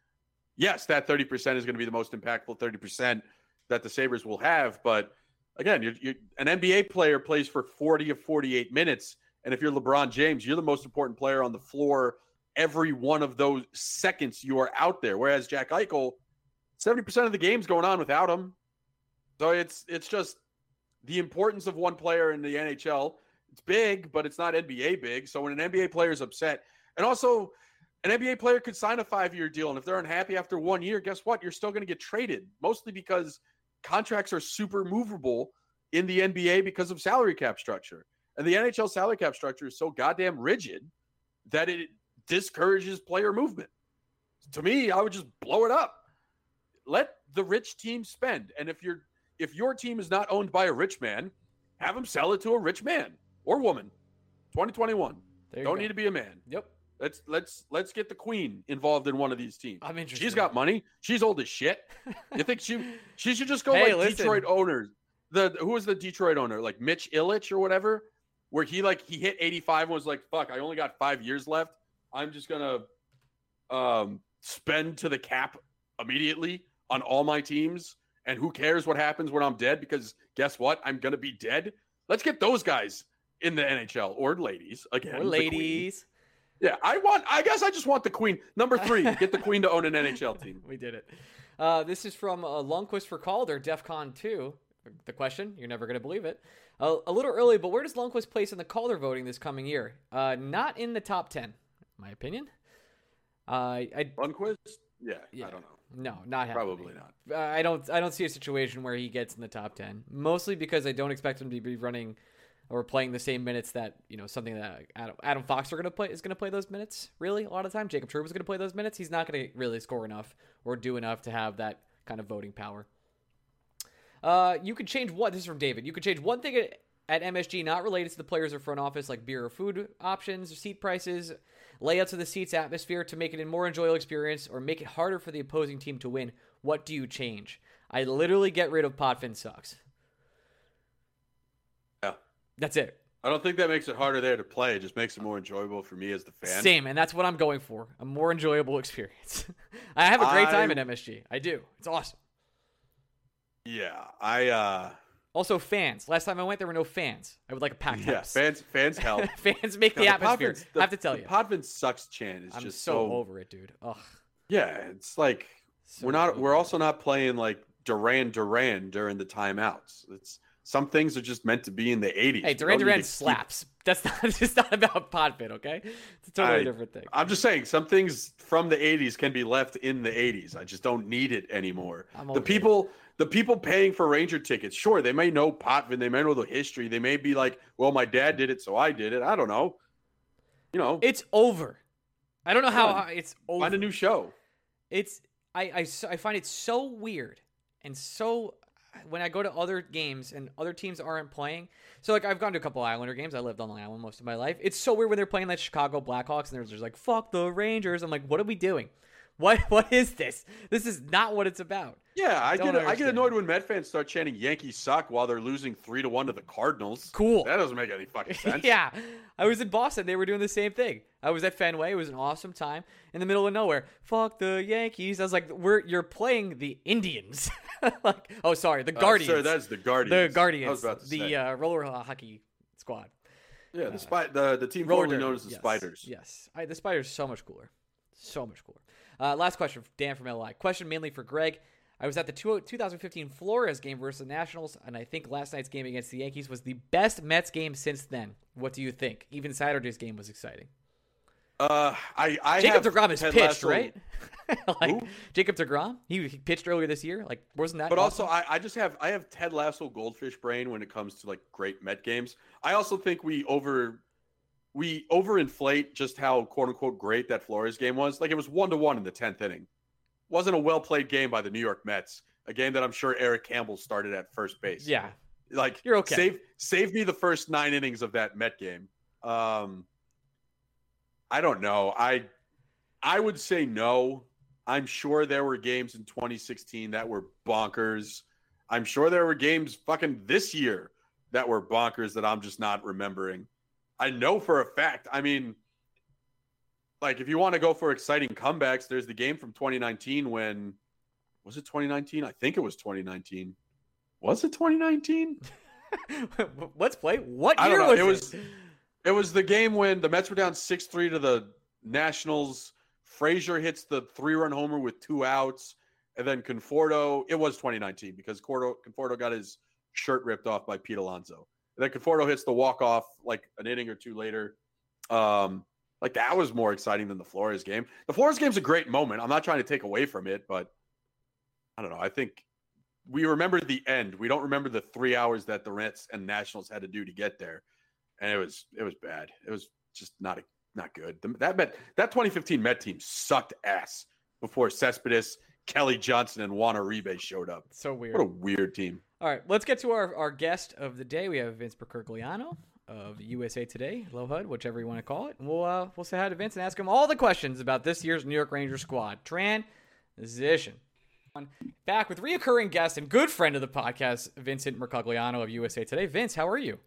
Yes, that thirty percent is going to be the most impactful thirty percent that the Sabres will have. But again, you're, you're, an NBA player plays for forty of forty-eight minutes, and if you're LeBron James, you're the most important player on the floor every one of those seconds you are out there. Whereas Jack Eichel, seventy percent of the game's going on without him. So it's it's just the importance of one player in the NHL. It's big, but it's not NBA big. So when an NBA player is upset, and also an NBA player could sign a five-year deal, and if they're unhappy after one year, guess what? You're still going to get traded, mostly because contracts are super movable in the NBA because of salary cap structure. And the NHL salary cap structure is so goddamn rigid that it discourages player movement. To me, I would just blow it up. Let the rich team spend. And if you're if your team is not owned by a rich man, have them sell it to a rich man or woman. 2021. Don't go. need to be a man. Yep, Let's let's let's get the queen involved in one of these teams. I'm interested. She's got money. She's old as shit. You think she she should just go Hey, like listen. Detroit owners? The who was the Detroit owner? Like Mitch Ilitch or whatever, where he like he hit 85 and was like, "Fuck, I only got five years left. I'm just gonna um spend to the cap immediately on all my teams, and who cares what happens when I'm dead? Because guess what? I'm gonna be dead. Let's get those guys in the NHL or ladies again. Or ladies. Yeah, I want. I guess I just want the queen. Number three, get the queen to own an NHL team. We did it. Uh, this is from uh, Lundkvist for Calder, DEF CON 2. The question, you're never going to believe it. Uh, a little early, but where does Lundkvist place in the Calder voting this coming year? Uh, not in the top 10, my opinion. Uh, I Lundkvist? Yeah, Yeah. I don't know. no, not happening. Probably not. Uh, I don't. I don't see a situation where he gets in the top ten. Mostly because I don't expect him to be running or playing the same minutes that you know something that Adam, Adam Fox are going to play is going to play those minutes. Really, a lot of time, Jacob Trouba is going to play those minutes. He's not going to really score enough or do enough to have that kind of voting power. Uh, you could change what? This is from David. You could change one thing at, at MSG not related to the players or front office, like beer or food options, seat prices, layouts of the seats, atmosphere, to make it a more enjoyable experience or make it harder for the opposing team to win. What do you change? I literally get rid of Potvin sucks. That's it. I don't think that makes it harder there to play. It just makes it more enjoyable for me as the fan. Same, and that's what I'm going for. A more enjoyable experience. I have a great time I- at MSG. I do. It's awesome. Yeah, I. uh Also, fans. Last time I went, there were no fans. I would like a packed Yeah, house. fans. Fans help. fans make the God, atmosphere. The- I have to tell the you. Potvin sucks chant is I'm just so, so. over it, dude. Ugh. Yeah, it's like So we're not. We're it. also not playing like Duran Duran during the timeouts. It's some things are just meant to be in the 80s. Hey, We Duran don't Duran to keep- slaps. That's not. It's not about Potvin, okay? It's a totally I- different thing. I'm just saying some things from the 80s can be left in the 80s. I just don't need it anymore. I'm The it. people the people paying for Ranger tickets, sure, they may know Potvin, they may know the history. They may be like, "Well, my dad did it, so I did it." I don't know. You know, It's over. I don't know how it's over. find a new show. It's I I find it so weird and so when I go to other games and other teams aren't playing. So like I've gone to a couple Islander games. I lived on Long Island most of my life. It's so weird when they're playing like Chicago Blackhawks and they're just like fuck the Rangers. I'm like, what are we doing? What what is this? This is not what it's about. Yeah, I Don't get I get annoyed when Met fans start chanting "Yankees suck" while they're losing three to one to the Cardinals. Cool. That doesn't make any fucking sense. yeah. I was in Boston. They were doing the same thing. I was at Fenway. It was an awesome time in the middle of nowhere. Fuck the Yankees. I was like, we're you're playing the Indians. like, oh, sorry, the Uh, Guardians. sir, that's the Guardians. the Guardians. I was about to the uh, roller hockey squad. yeah, the spy, the the team formerly known as the yes, Spiders. Yes, I, the Spiders so much cooler, so much cooler. Uh, last question, Dan from LI. Question mainly for Greg. I was at the two, 2015 Flores game versus the Nationals, and I think last night's game against the Yankees was the best Mets game since then. What do you think? Even Saturday's game was exciting. Uh, I I Jacob Degrom is pitched, right? like? Jacob Degrom, he, he pitched earlier this year. Like, wasn't that? But also. I, I just have I have Ted Lasso goldfish brain when it comes to like great Met games. I also think we over we overinflate just how quote unquote great that Flores game was. Like it was one to one in the tenth inning. Wasn't a well played game by the New York Mets. A game that I'm sure Eric Campbell started at first base. yeah, like You're okay. Save save me the first nine innings of that Met game. Um, I don't know. I I would say no. I'm sure there were games in 2016 that were bonkers. I'm sure there were games fucking this year that were bonkers that I'm just not remembering. I know for a fact. I mean, like if you want to go for exciting comebacks, there's the game from 2019 when was it 2019? I think it was 2019. Was it 2019? let's play. What I year don't know. was It was it was the game when the Mets were down 6-3 to the Nationals. Frazier hits the three-run homer with two outs, and then Conforto. It was 2019 because Cordo, Conforto got his shirt ripped off by Pete Alonso. And then Conforto hits the walk-off like an inning or two later. Um, like that was more exciting than the Flores game. The Flores game's a great moment. I'm not trying to take away from it, but I don't know. I think we remember the end. We don't remember the three hours that the Reds and Nationals had to do to get there, and it was it was bad. It was just not a, not good. The, that Met that 2015 Met team sucked ass before Cespedes, Kelly Johnson, and Juan Uribe showed up. so weird. What a weird team. All right, let's get to our, our guest of the day. We have Vince Mercogliano of USA Today, LoHud, whichever you want to call it. And we'll uh, we'll say hi to Vince and ask him all the questions about this year's New York Rangers squad transition. Back with reoccurring guest and good friend of the podcast, Vincent Mercogliano of USA Today. Vince, how are you?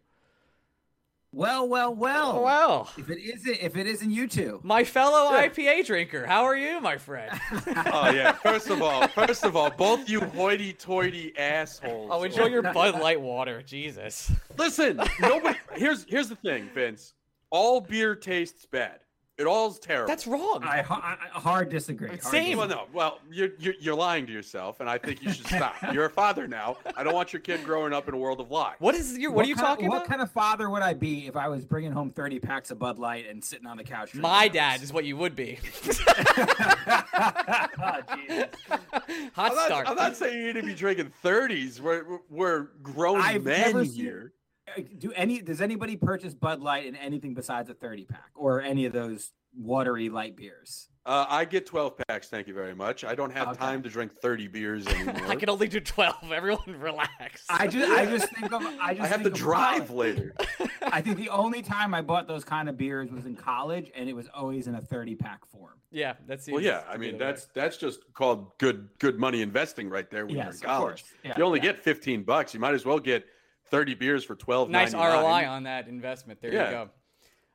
Well, well, well. Oh, well. If it isn't, if it isn't you two, My fellow Yeah. IPA drinker, how are you, my friend? Oh yeah. First of all, first of all, both you hoity-toity assholes. Oh, enjoy your Bud Light water, Jesus. Listen, nobody. Here's here's the thing, Vince. All beer tastes bad. It all's terrible. That's wrong. I, I, I hard disagree. Hard Same. Well, no. Well, you're, you're you're lying to yourself, and I think you should stop. You're a father now. I don't want your kid growing up in a world of lies. What is your? What, are you kind, talking what about? What kind of father would I be if I was bringing home 30 packs of Bud Light and sitting on the couch? My those? dad is what you would be. oh, Hot I'm not, start. I'm not saying you need to be drinking 30s. We're we're grown I've men never seen- here. Uh, Do any does anybody purchase Bud Light in anything besides a 30 pack or any of those watery light beers? Uh, I get 12 packs. Thank you very much. I don't have Okay. time to drink 30 beers anymore. I can only do twelve. Everyone, relax. I just I just think of I just I have to drive college. later. I think the only time I bought those kind of beers was in college, and it was always in a 30 pack form. yeah, that's. Well, yeah. I mean, that's that's just called good good money investing right there when Yes, you're in college. Yeah, if you only yeah. get 15 bucks, you might as well get 30 beers for 12. nice ROI on that investment. There Yeah. you go.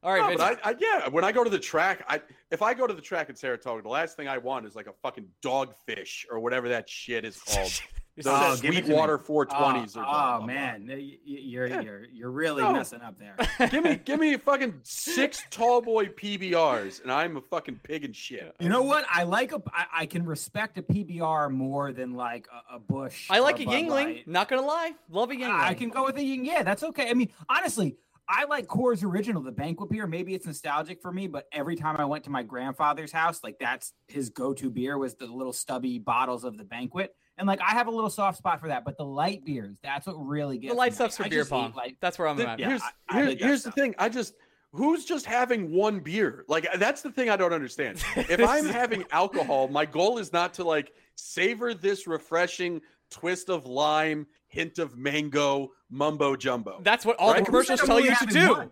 All right, No, I, I, yeah, when I go to the track, I if I go to the track in Saratoga, the last thing I want is like a fucking dogfish or whatever that shit is called. Those Oh, give it to me. Sweetwater 420s Oh, or blah, oh, blah, man, Y- y- you're Yeah. you're you're really No. messing up there. Give me give me fucking six tall boy PBRs and I'm a fucking pig and shit. You know what? I like a. I, I can respect a PBR more than like a, a Bush. I like or a Yuengling. Light. Not gonna lie, love a Yuengling. I can go with a Ying. Yeah, that's okay. I mean, honestly, I like Coors Original, the banquet beer. Maybe it's nostalgic for me, but every time I went to my grandfather's house, like that's his go-to beer was the little stubby bottles of the banquet. And like I have a little soft spot for that, but the light beers, that's what really gets the light me. stuff's for I beer just hate pong. light- That's where I'm The- at. Yeah, here's I- I here- hate that here's the thing. I just who's just having one beer? Like that's the thing I don't understand. If I'm having alcohol, my goal is not to like savor this refreshing twist of lime, hint of mango, mumbo jumbo. That's what all Right? the commercials tell you to do. one?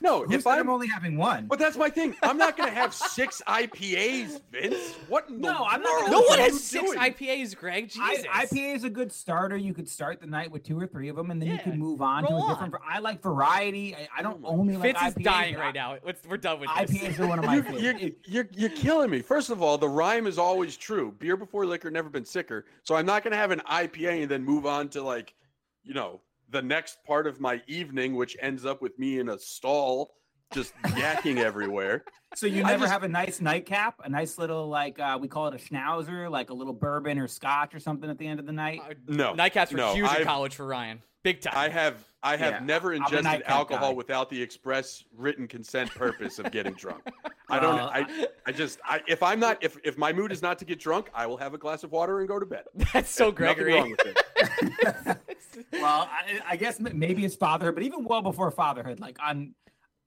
no, Who if said I'm I'm only having one? But that's my thing. I'm not gonna have six IPAs, Vince. What in the No, I'm not world gonna- No one has you six doing? IPAs, Greg. I, Jesus. IPA is a good starter. You could start the night with two or three of them, and then you Yeah, could move on to roll a different. I like variety. I, I don't oh only like Fitz is IPAs, dying but right now. Let's, we're done with this. IPAs are one of my You're, you're, you're, you're killing me. First of all, the rhyme is always true. Beer before liquor, never been sicker. So I'm not going to have an IPA and then move on to like, you know, the next part of my evening, which ends up with me in a stall just yakking everywhere. So you never just- have a nice nightcap, a nice little like uh, we call it a schnauzer, like a little bourbon or scotch or something at the end of the night. Uh, No, Nightcaps were no, huge in I've- college for Ryan. Big time. I have I have Yeah, never ingested alcohol guy. without the express written consent purpose of getting drunk. I don't Well, I, I just I if I'm not if if my mood is not to get drunk, I will have a glass of water and go to bed. That's so Nothing Gregory. wrong with it. well, I, I guess maybe it's fatherhood, but even well before fatherhood, like on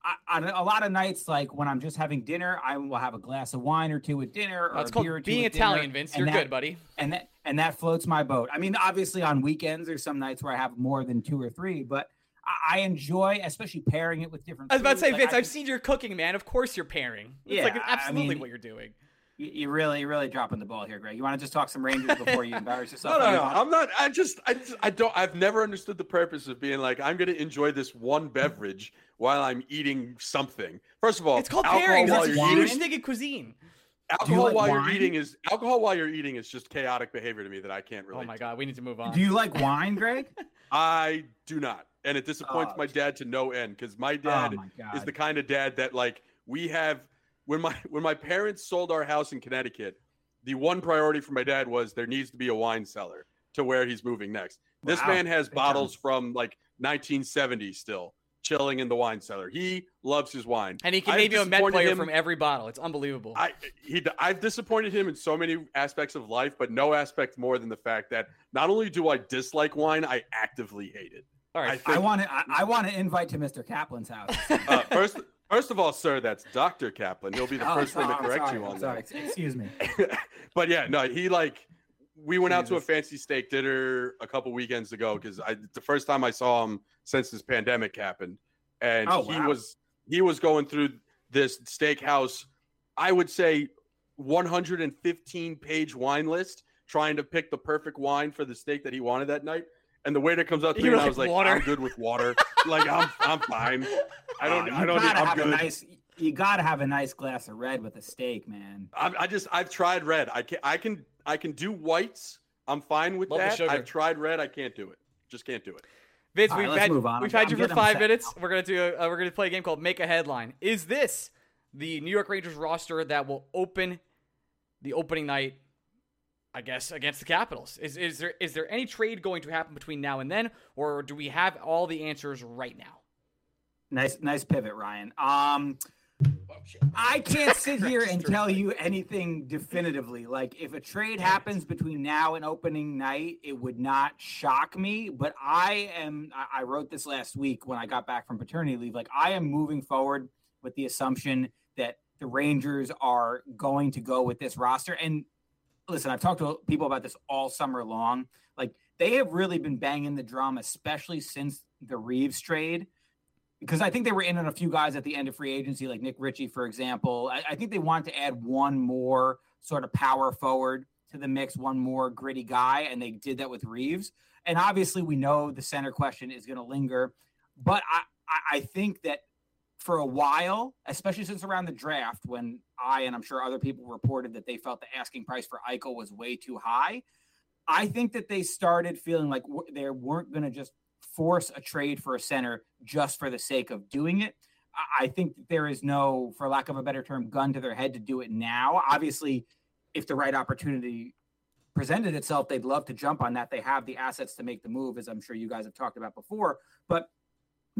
I- on a lot of nights, like when I'm just having dinner, I will have a glass of wine or two with dinner, or That's a called beer or two being Italian, dinner, Vince. You're that- good, buddy. and that and that floats my boat. I mean, obviously on weekends there's some nights where I have more than two or three, but I, I enjoy, especially pairing it with different. I was about to say, Like, Vince, I I've seen your cooking, man. Of course you're pairing. It's Yeah, like I absolutely mean- what you're doing. You, you really, you're really dropping the ball here, Greg. You want to just talk some Rangers before you embarrass yourself? No, no, no. I'm not. I just, I, just- I don't. I've never understood the purpose of being like, I'm going to enjoy this one beverage while I'm eating something. First of all, It's called alcohol pairing. while That's a you're huge eating. thing in cuisine. Alcohol like while wine? you're eating is alcohol while you're eating is just chaotic behavior to me that I can't oh relate. Oh my god, we need to move on. Do you like wine, Greg? I do not, and it disappoints Oh, my dad to no end because my oh dad my is the kind of dad that like we have when my when my parents sold our house in Connecticut, the one priority for my dad was there needs to be a wine cellar to where he's moving next. This Wow, man has big time. bottles from like 1970 still chilling in the wine cellar. He loves his wine. and he can I've name you a Met disappointed player him- from every bottle. It's unbelievable. I he I've disappointed him in so many aspects of life, but no aspect more than the fact that not only do I dislike wine, I actively hate it. All I. I want to. I, I want to invite to Mr. Kaplan's house. Uh, first, first of all, sir, that's Dr. Kaplan. He'll be the Oh, first one to correct sorry, you on sorry. that. Ex- Excuse me. but yeah, no, he like we went out to a fancy steak dinner a couple weekends ago because I the first time I saw him since this pandemic happened, and Oh, he wow. was he was going through this steakhouse, I would say 115 page wine list, trying to pick the perfect wine for the steak that he wanted that night. And the waiter comes up to me and I was like, "Water." I'm good with water. like I'm I'm fine. I don't Uh, I you don't. gotta I'm have good. a nice. You gotta have a nice glass of red with a steak, man. I, I just I've tried red. I can I can I can do whites. I'm fine with Love that. I've tried red. I can't do it. Just can't do it. Vince, All right, we've let's had we've I'm- had you I'm for five minutes. now. We're gonna do a, uh, we're gonna play a game called Make a Headline. Is this the New York Rangers roster that will open the opening night? I guess against the Capitals. Is is there is there any trade going to happen between now and then, or do we have all the answers right now? Nice, nice pivot, Ryan. Um, I can't sit here and tell you anything definitively. Like, if a trade happens between now and opening night, it would not shock me. But I am, I- I wrote this last week when I got back from paternity leave. Like, I am moving forward with the assumption that the Rangers are going to go with this roster. And listen, I've talked to people about this all summer long. Like, they have really been banging the drum, especially since the Reaves trade because I think they were in on a few guys at the end of free agency, like Nick Ritchie, for example. I, I think they want to add one more sort of power forward to the mix, one more gritty guy, and they did that with Reaves. And obviously, we know the center question is going to linger, but I, I, think that for a while, especially since around the draft, when I and I'm sure other people reported that they felt the asking price for Eichel was way too high, I think that they started feeling like they weren't going to just force a trade for a center just for the sake of doing it. I- think there is no, for lack of a better term, gun to their head to do it now. Obviously, if the right opportunity presented itself, they'd love to jump on that. They have the assets to make the move, as I'm sure you guys have talked about before. But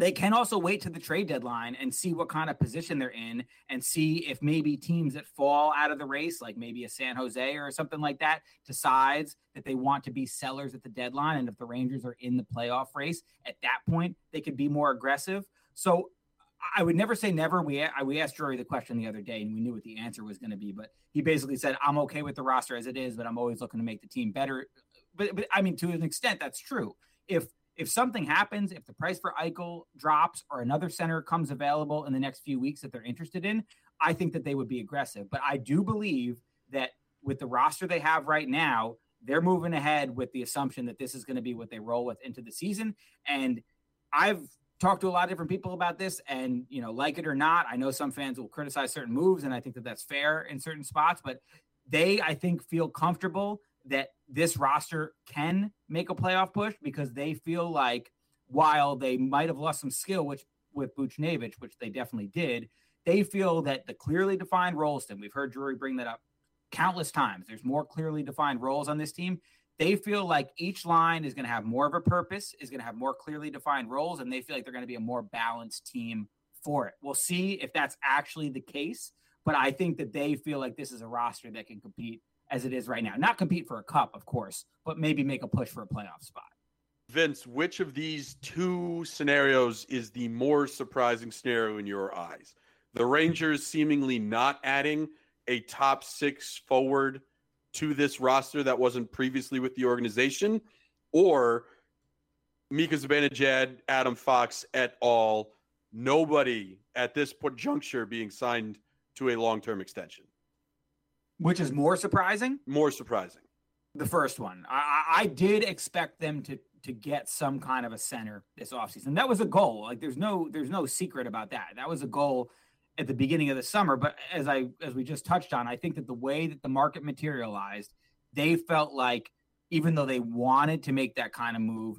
they can also wait to the trade deadline and see what kind of position they're in and see if maybe teams that fall out of the race, like maybe a San Jose or something like that, decides that they want to be sellers at the deadline. And if the Rangers are in the playoff race at that point, they could be more aggressive. So I would never say never. We I, we asked Drury the question the other day, and we knew what the answer was going to be. But he basically said, "I'm okay with the roster as it is, but I'm always looking to make the team better." But, but I mean, to an extent, that's true. If if something happens, if the price for Eichel drops or another center comes available in the next few weeks that they're interested in, I think that they would be aggressive. But I do believe that with the roster they have right now, they're moving ahead with the assumption that this is going to be what they roll with into the season. And I've talked to a lot of different people about this, and you know, like it or not, I know some fans will criticize certain moves, and I think that that's fair in certain spots. But they, I think, feel comfortable that this roster can make a playoff push because they feel like while they might have lost some skill, which with Buchnevich, which they definitely did, they feel that the clearly defined roles, and we've heard Drury bring that up countless times. There's more clearly defined roles on this team. They feel like each line is going to have more of a purpose, is going to have more clearly defined roles, and they feel like they're going to be a more balanced team for it. We'll see if that's actually the case, but I think that they feel like this is a roster that can compete as it is right now. Not compete for a cup, of course, but maybe make a push for a playoff spot. Vince, which of these two scenarios is the more surprising scenario in your eyes? The Rangers seemingly not adding a top six forward to this roster that wasn't previously with the organization, or Mika Zibanejad, Adam Fox et al. Nobody at this juncture being signed to a long-term extension. Which is more surprising? More surprising. The first one. I, I did expect them to to get some kind of a center this offseason. That was a goal. Like there's no there's no secret about that. That was a goal at the beginning of the summer. But as I as we just touched on, I think that the way that the market materialized, they felt like even though they wanted to make that kind of move,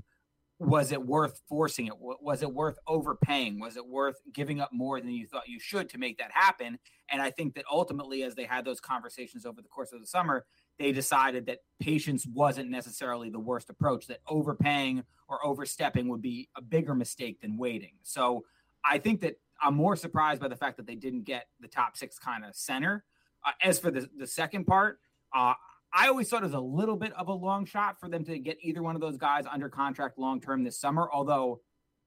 was it worth forcing it? Was it worth overpaying? Was it worth giving up more than you thought you should to make that happen? And I think that ultimately, as they had those conversations over the course of the summer, they decided that patience wasn't necessarily the worst approach, that overpaying or overstepping would be a bigger mistake than waiting. So I think that I'm more surprised by the fact that they didn't get the top six kind of center. Uh, as for the, the second part, uh, I always thought it was a little bit of a long shot for them to get either one of those guys under contract long term this summer. Although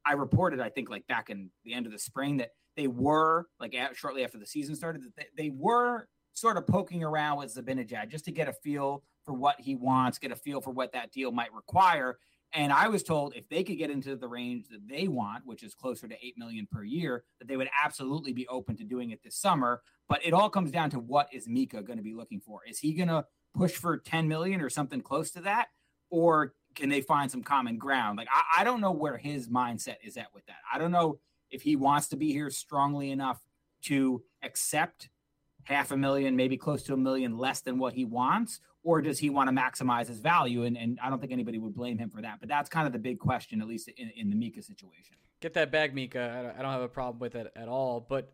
I reported, I think, like back in the end of the spring, that they were like at, shortly after the season started, that they, they were sort of poking around with Zibanejad just to get a feel for what he wants, get a feel for what that deal might require. And I was told if they could get into the range that they want, which is closer to eight million per year, that they would absolutely be open to doing it this summer. But it all comes down to what is Mika going to be looking for? Is he going to push for 10 million or something close to that? Or can they find some common ground? Like I, I don't know where his mindset is at with that. I don't know if he wants to be here strongly enough to accept half a million, maybe close to a million less than what he wants, or does he want to maximize his value? And, and I don't think anybody would blame him for that. But that's kind of the big question, at least in, in the Mika situation. Get that bag, Mika. I don't have a problem with it at all. But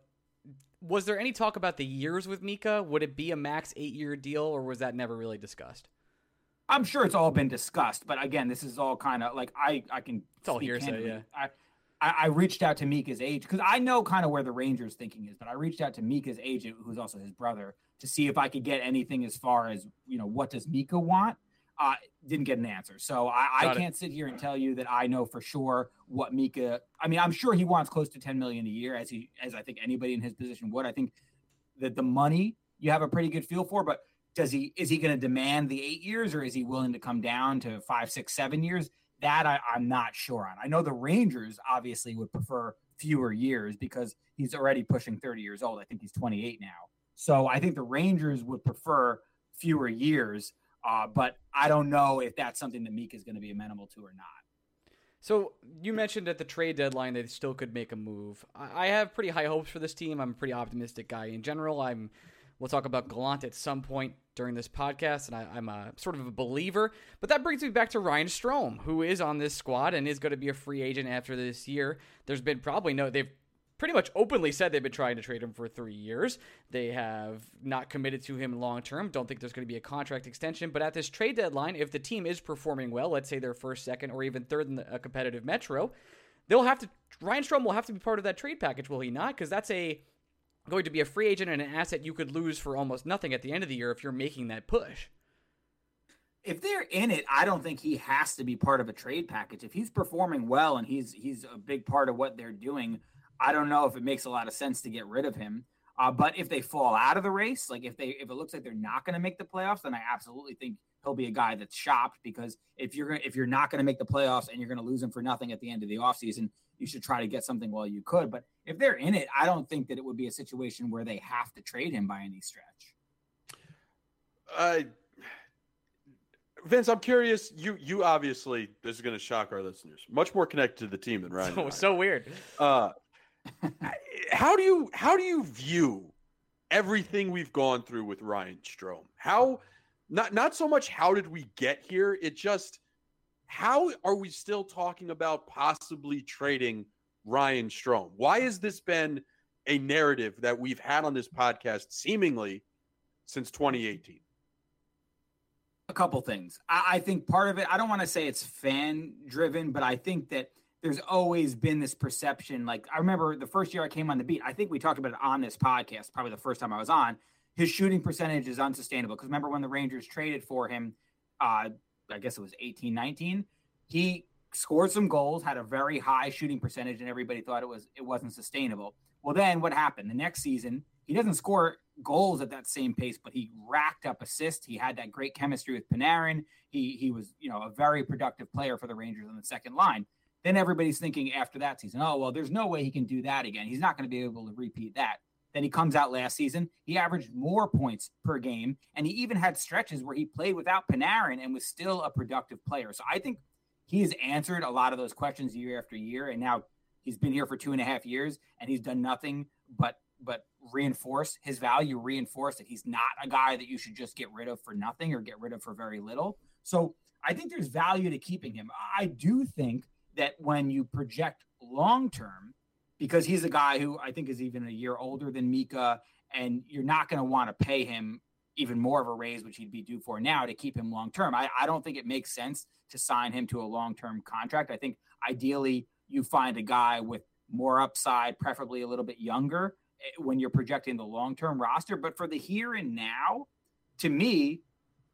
was there any talk about the years with Mika? Would it be a max eight year deal, or was that never really discussed? I'm sure it's all been discussed, but again, this is all kind of like I I can. It's all hearsay, yeah. I, I, I reached out to Mika's age because I know kind of where the Rangers thinking is, but I reached out to Mika's agent, who's also his brother, to see if I could get anything as far as you know what does Mika want. Uh, didn't get an answer, so I, I can't sit here and tell you that I know for sure what Mika. I mean, I'm sure he wants close to 10 million a year, as he as I think anybody in his position would. I think that the money you have a pretty good feel for, but does he is he going to demand the eight years or is he willing to come down to five, six, seven years? That I, I'm not sure on. I know the Rangers obviously would prefer fewer years because he's already pushing 30 years old. I think he's 28 now. So I think the Rangers would prefer fewer years. Uh, but I don't know if that's something that Meek is going to be amenable to or not. So you mentioned at the trade deadline they still could make a move. I have pretty high hopes for this team. I'm a pretty optimistic guy in general. I'm We'll talk about Gallant at some point during this podcast, and I, am a sort of a believer. But that brings me back to Ryan Strome, who is on this squad and is going to be a free agent after this year. There's been probably no, they've pretty much openly said they've been trying to trade him for three years. They have not committed to him long term. Don't think there's going to be a contract extension. But at this trade deadline, if the team is performing well, let's say they're first, second, or even third in a competitive Metro, they'll have to. Ryan Strome will have to be part of that trade package, will he not? Because that's a going to be a free agent and an asset you could lose for almost nothing at the end of the year if you're making that push. If they're in it, I don't think he has to be part of a trade package. If he's performing well and he's he's a big part of what they're doing, I don't know if it makes a lot of sense to get rid of him. Uh, but if they fall out of the race, like if they if it looks like they're not going to make the playoffs, then I absolutely think he'll be a guy that's shopped because if you're gonna, if you're not going to make the playoffs and you're going to lose him for nothing at the end of the offseason, you should try to get something while you could. But if they're in it, I don't think that it would be a situation where they have to trade him by any stretch. Uh, Vince, I'm curious. You you obviously this is going to shock our listeners. Much more connected to the team than Ryan. So, so weird. Uh, how do you how do you view everything we've gone through with Ryan Strome? How not not so much how did we get here? It just how are we still talking about possibly trading Ryan Strome? Why has this been a narrative that we've had on this podcast seemingly since 2018? A couple things. I, I think part of it, I don't want to say it's fan driven, but I think that there's always been this perception. Like, I remember the first year I came on the beat, I think we talked about it on this podcast, probably the first time I was on. His shooting percentage is unsustainable. Because remember when the Rangers traded for him, uh, I guess it was 18, 19. He scored some goals, had a very high shooting percentage, and everybody thought it was it wasn't sustainable. Well, then what happened? The next season, he doesn't score goals at that same pace, but he racked up assists. He had that great chemistry with Panarin. He he was, you know, a very productive player for the Rangers on the second line. Then everybody's thinking after that season, oh well, there's no way he can do that again. He's not going to be able to repeat that. Then he comes out last season. He averaged more points per game, and he even had stretches where he played without Panarin and was still a productive player. So I think he's answered a lot of those questions year after year, and now he's been here for two and a half years, and he's done nothing but but reinforce his value, reinforce that he's not a guy that you should just get rid of for nothing or get rid of for very little. So I think there's value to keeping him. I do think that when you project long term, because he's a guy who I think is even a year older than Mika, and you're not going to want to pay him even more of a raise, which he'd be due for now to keep him long term. I, I don't think it makes sense to sign him to a long term contract. I think ideally you find a guy with more upside, preferably a little bit younger, eh, when you're projecting the long term roster. But for the here and now, to me,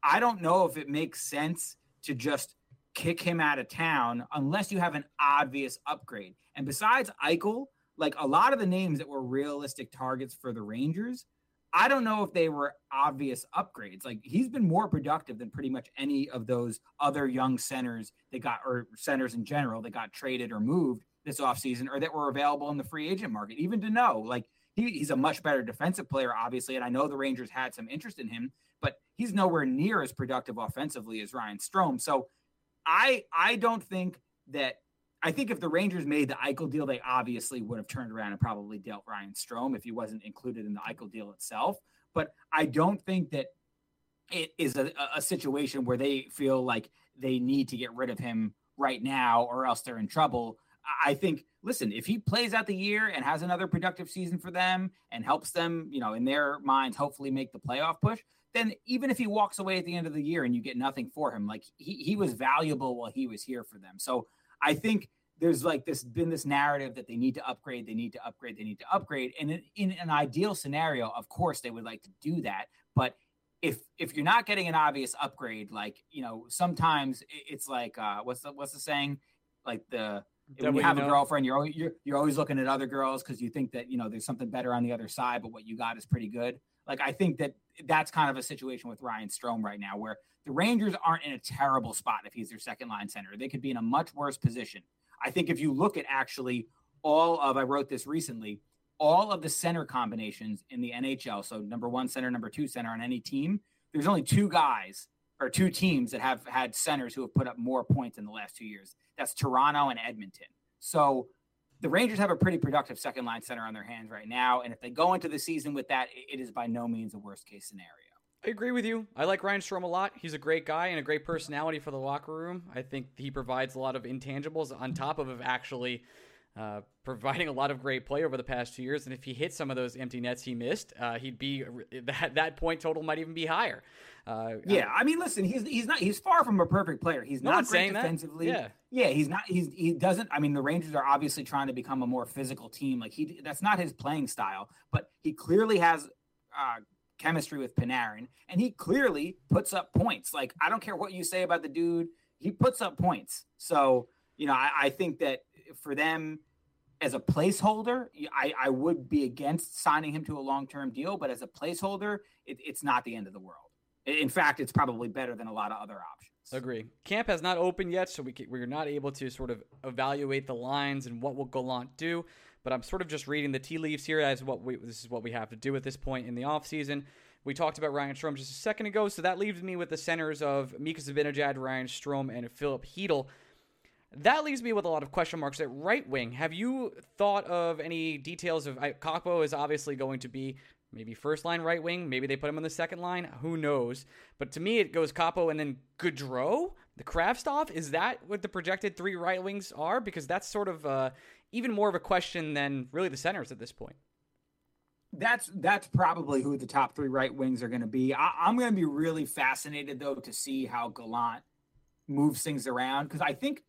I don't know if it makes sense to just kick him out of town unless you have an obvious upgrade. And besides Eichel, like a lot of the names that were realistic targets for the Rangers, I don't know if they were obvious upgrades. Like he's been more productive than pretty much any of those other young centers that got or centers in general that got traded or moved this offseason or that were available in the free agent market. Even to know, like he, he's a much better defensive player, obviously. And I know the Rangers had some interest in him, but he's nowhere near as productive offensively as Ryan Strome. So I I don't think that I think if the Rangers made the Eichel deal, they obviously would have turned around and probably dealt Ryan Strome if he wasn't included in the Eichel deal itself. But I don't think that it is a, a situation where they feel like they need to get rid of him right now or else they're in trouble. I think, listen, if he plays out the year and has another productive season for them and helps them, you know, in their minds, hopefully make the playoff push, then even if he walks away at the end of the year and you get nothing for him, like he, he was valuable while he was here for them. So I think there's like this been this narrative that they need to upgrade, they need to upgrade, they need to upgrade. And in, in an ideal scenario, of course, they would like to do that. But if if you're not getting an obvious upgrade, like you know, sometimes it's like uh, what's the what's the saying? Like the when you have know. a girlfriend, you're always, you're you're always looking at other girls because you think that you know there's something better on the other side, but what you got is pretty good. Like I think that that's kind of a situation with Ryan Strome right now, where the Rangers aren't in a terrible spot if he's their second line center. They could be in a much worse position. I think if you look at actually all of I wrote this recently, all of the center combinations in the NHL. So number one center, number two center on any team. There's only two guys or two teams that have had centers who have put up more points in the last two years. That's Toronto and Edmonton. So the Rangers have a pretty productive second line center on their hands right now. And if they go into the season with that, it is by no means a worst case scenario. I agree with you. I like Ryan Strome a lot. He's a great guy and a great personality for the locker room. I think he provides a lot of intangibles on top of actually uh, providing a lot of great play over the past two years. And if he hit some of those empty nets he missed, uh, he'd be that that point total might even be higher. Uh, yeah, I mean, listen, he's he's not he's far from a perfect player. He's not great defensively. That. Yeah, yeah, he's not. He's he doesn't. I mean, the Rangers are obviously trying to become a more physical team. Like he, that's not his playing style. But he clearly has. Uh, chemistry with Panarin, and he clearly puts up points. Like I don't care what you say about the dude, he puts up points. So you know, I, I think that for them, as a placeholder, I, I would be against signing him to a long term deal, but as a placeholder, it, it's not the end of the world. In fact, it's probably better than a lot of other options. Agree. Camp has not opened yet, so we can, we're not able to sort of evaluate the lines and what will Gallant do. But I'm sort of just reading the tea leaves here as what we this is what we have to do at this point in the offseason. We talked about Ryan Strome just a second ago, so that leaves me with the centers of Mika Zibanejad, Ryan Strome, and Filip Chytil. That leaves me with a lot of question marks at right wing. Have you thought of any details of I, Kakko is obviously going to be maybe first line right wing, maybe they put him on the second line, who knows? But to me it goes Kaapo and then Goodrow, the Kravtsov, is that what the projected three right wings are because that's sort of uh, even more of a question than really the centers at this point. That's that's probably who the top three right wings are going to be. I, I'm going to be really fascinated though to see how Gallant moves things around because I think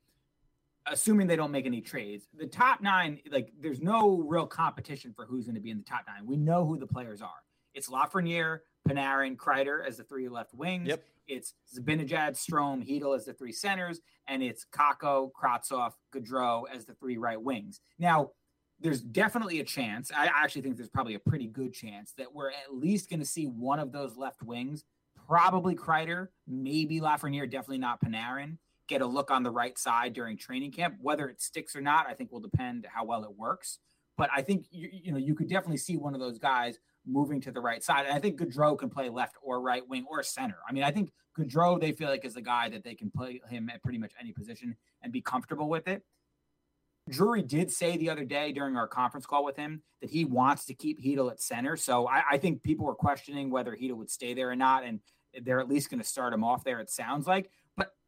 assuming they don't make any trades, the top nine, like there's no real competition for who's going to be in the top nine. We know who the players are. It's Lafreniere, Panarin, Kreider as the three left wings. Yep. It's Zibanejad, Strome, Chytil as the three centers, and it's Kakko, Kravtsov, Goodrow as the three right wings. Now, there's definitely a chance. I actually think there's probably a pretty good chance that we're at least going to see one of those left wings, probably Kreider, maybe Lafreniere, definitely not Panarin get a look on the right side during training camp. Whether it sticks or not, I think will depend how well it works. But I think you, you know you could definitely see one of those guys moving to the right side. And I think Goodrow can play left or right wing or center. I mean, I think Goodrow they feel like is the guy that they can play him at pretty much any position and be comfortable with it. Drury did say the other day during our conference call with him that he wants to keep Chytil at center. So I, I think people were questioning whether Chytil would stay there or not, and they're at least going to start him off there. It sounds like.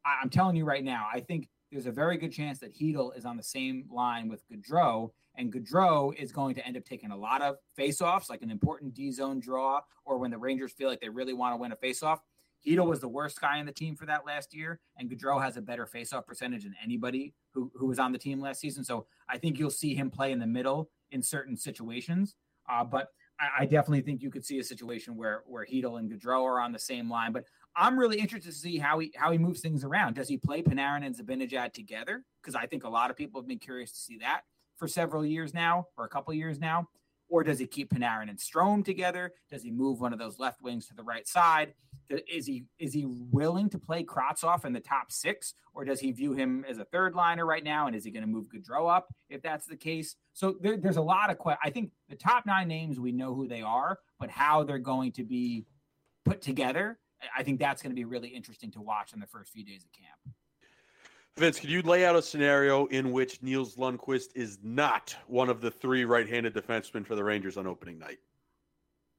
I'm telling you right now, I think there's a very good chance that Chytil is on the same line with Goodrow, and Goodrow is going to end up taking a lot of faceoffs, like an important D zone draw, or when the Rangers feel like they really want to win a faceoff. Chytil was the worst guy in the team for that last year, and Goodrow has a better faceoff percentage than anybody who, who was on the team last season. So I think you'll see him play in the middle in certain situations. Uh, but I, I, definitely think you could see a situation where where Chytil and Goodrow are on the same line. But I'm really interested to see how he how he moves things around. Does he play Panarin and Zibanejad together? Because I think a lot of people have been curious to see that for several years now, or a couple years now. Or does he keep Panarin and Strome together? Does he move one of those left wings to the right side? Is he is he willing to play Kravtsov in the top six, or does he view him as a third liner right now? And is he going to move Goodrow up if that's the case? So there, there's a lot of questions. I think the top nine names we know who they are, but how they're going to be put together I think that's going to be really interesting to watch in the first few days of camp. Vince, could you lay out a scenario in which Nils Lundkvist is not one of the three right-handed defensemen for the Rangers on opening night?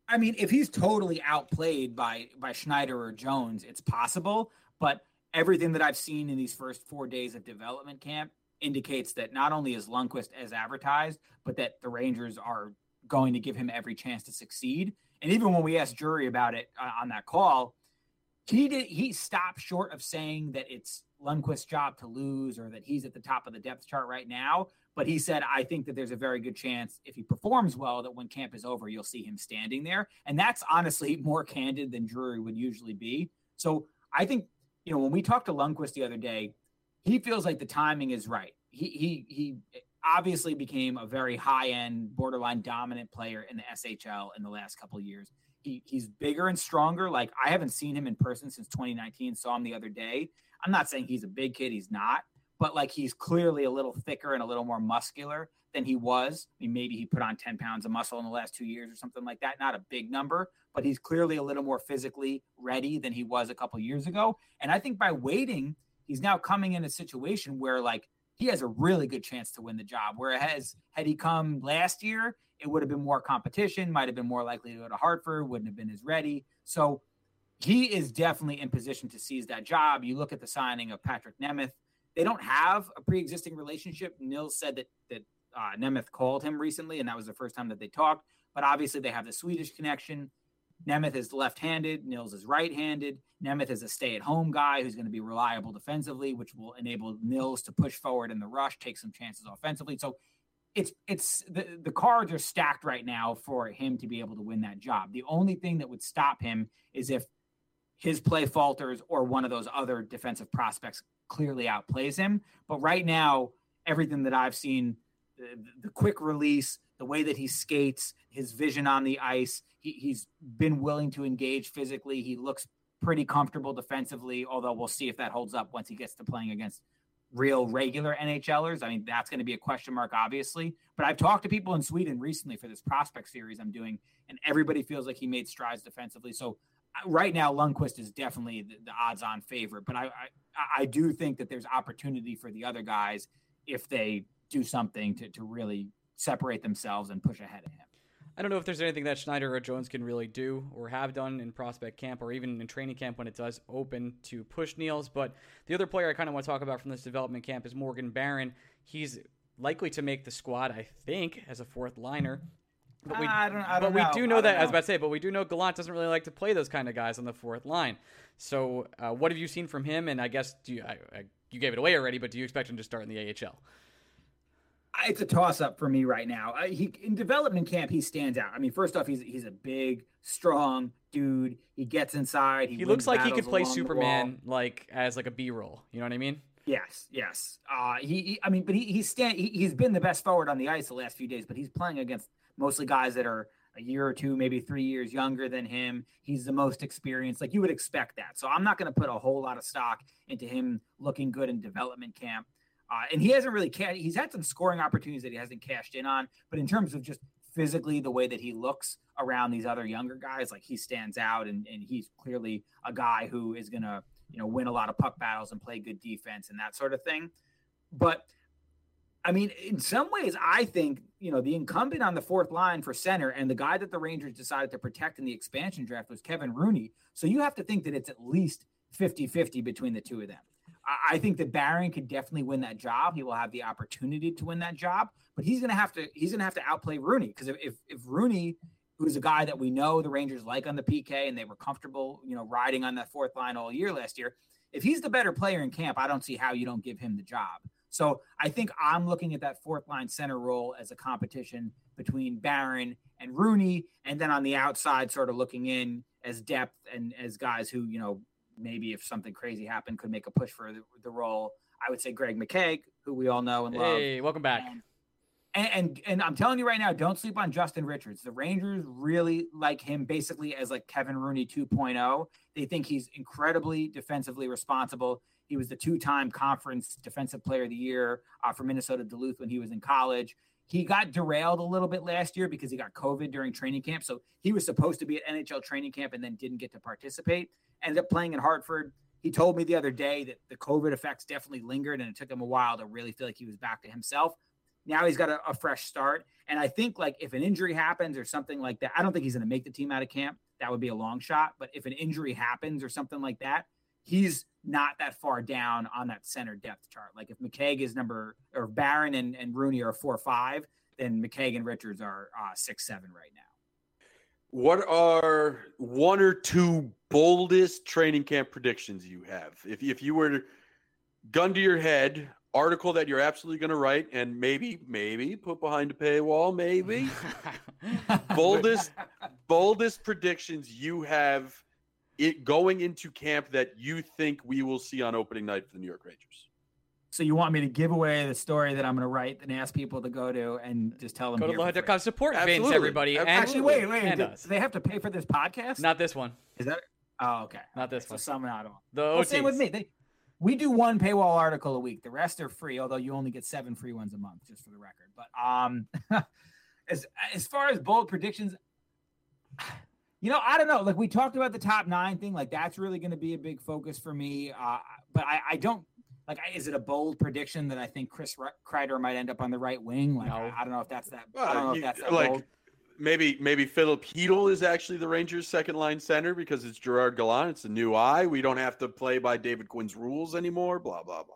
I mean, if he's totally outplayed by by Schneider or Jones, it's possible. But everything that I've seen in these first four days of development camp indicates that not only is Lundqvist as advertised, but that the Rangers are going to give him every chance to succeed. And even when we asked Drury about it uh, on that call, he did he stopped short of saying that it's Lundkvist's job to lose or that he's at the top of the depth chart right now. But he said, I think that there's a very good chance if he performs well that when camp is over, you'll see him standing there. And that's honestly more candid than Drury would usually be. So I think, you know, when we talked to Lundkvist the other day, he feels like the timing is right. He he he obviously became a very high end, borderline dominant player in the SHL in the last couple years. He, he's bigger and stronger. Like I haven't seen him in person since 2019. Saw him the other day. I'm not saying he's a big kid. He's not, but like he's clearly a little thicker and a little more muscular than he was. I mean, maybe he put on 10 pounds of muscle in the last two years or something like that. Not a big number, but he's clearly a little more physically ready than he was a couple years ago. And I think by waiting, he's now coming in a situation where like he has a really good chance to win the job. Whereas had he come last year, it would have been more competition, might have been more likely to go to Hartford, wouldn't have been as ready. So he is definitely in position to seize that job. You look at the signing of Patrik Nemeth. They don't have a pre-existing relationship. Nils said that that uh, Nemeth called him recently, and that was the first time that they talked. But obviously, they have the Swedish connection. Nemeth is left-handed. Nils is right-handed. Nemeth is a stay-at-home guy who's going to be reliable defensively, which will enable Nils to push forward in the rush, take some chances offensively. So it's it's the, the cards are stacked right now for him to be able to win that job. The only thing that would stop him is if his play falters or one of those other defensive prospects clearly outplays him. But right now, everything that I've seen, the, the quick release, the way that he skates, his vision on the ice, he, he's been willing to engage physically. He looks pretty comfortable defensively, although we'll see if that holds up once he gets to playing against real regular NHLers. I mean, that's going to be a question mark, obviously. But I've talked to people in Sweden recently for this prospect series I'm doing, and everybody feels like he made strides defensively. So uh, right now Lundkvist is definitely the, the odds-on favorite, but I, I, I do think that there's opportunity for the other guys if they do something to to really separate themselves and push ahead of him. I don't know if there's anything that Schneider or Jones can really do or have done in prospect camp or even in training camp when it does open to push Nils. But the other player I kind of want to talk about from this development camp is Morgan Barron. He's likely to make the squad, I think, as a fourth liner. But we, I don't, I don't but we know. do know that, know. I was about to say, but we do know Gallant doesn't really like to play those kind of guys on the fourth line. So, uh, what have you seen from him? And I guess do you, I, I, you gave it away already, but do you expect him to start in the AHL? It's a toss up for me right now. Uh, he in development camp, he stands out. I mean, first off, he's he's a big, strong dude. He gets inside. He, he looks like he could play Superman like as like a B roll. You know what I mean? Yes, yes. Uh, he, he I mean, but he he's stand he, he's been the best forward on the ice the last few days. But he's playing against mostly guys that are a year or two, maybe three years younger than him. He's the most experienced. Like you would expect that. So I'm not going to put a whole lot of stock into him looking good in development camp. Uh, and he hasn't really ca- he's had some scoring opportunities that he hasn't cashed in on, but in terms of just physically the way that he looks around these other younger guys, like he stands out and, and he's clearly a guy who is to, you know, win a lot of puck battles and play good defense and that sort of thing. But I mean, in some ways, I think, you know, the incumbent on the fourth line for center and the guy that the Rangers decided to protect in the expansion draft was Kevin Rooney. So you have to think that it's at least 50 50 between the two of them. I think that Barron could definitely win that job. He will have the opportunity to win that job, but he's going to have to he's to have to outplay Rooney because if, if if Rooney, who's a guy that we know the Rangers like on the PK and they were comfortable, you know, riding on that fourth line all year last year, if he's the better player in camp, I don't see how you don't give him the job. So I think I'm looking at that fourth line center role as a competition between Barron and Rooney, and then on the outside, sort of looking in as depth and as guys who you know maybe if something crazy happened could make a push for the, the role. I would say Greg McKegg, who we all know and love. Hey, welcome back. And, and, and and I'm telling you right now, don't sleep on Justin Richards. The Rangers really like him basically as like Kevin Rooney 2.0. They think he's incredibly defensively responsible. He was the two-time conference defensive player of the year uh, for Minnesota Duluth when he was in college. He got derailed a little bit last year because he got COVID during training camp. So he was supposed to be at NHL training camp and then didn't get to participate. Ended up playing in Hartford, he told me the other day that the COVID effects definitely lingered and it took him a while to really feel like he was back to himself. Now he's got a, a fresh start. And I think like if an injury happens or something like that, I don't think he's going to make the team out of camp. That would be a long shot. But if an injury happens or something like that, he's not that far down on that center depth chart. Like if McKegg is number or Barron and, and Rooney are four five, then McKegg and Richards are uh, six seven right now. What are one or two boldest training camp predictions you have? If if you were to gun to your head, article that you're absolutely going to write and maybe maybe put behind a paywall, maybe boldest boldest predictions you have it going into camp that you think we will see on opening night for the New York Rangers. So you want me to give away the story that I'm going to write and ask people to go to and just tell them Go to here? LoHud.com. Support Absolutely. Vince, everybody. And, Actually, wait, wait. and Do, us. do they have to pay for this podcast? Not this one. Is that? Oh, okay. Not this So one. some I don't. The Well, same with me. They, we do one paywall article a week. The rest are free, although you only get seven free ones a month, just for the record. But um, as as far as bold predictions, you know, I don't know. Like we talked about the top nine thing, like that's really going to be a big focus for me. Uh, but I, I don't like. I- Is it a bold prediction that I think Chris Ri- Kreider might end up on the right wing? Like No. I, I don't know if that's that. I don't know if that's that like bold. maybe maybe Filip Chytil is actually the Rangers' second line center because it's Gerard Gallant. It's a new eye. We don't have to play by David Quinn's rules anymore. Blah blah blah.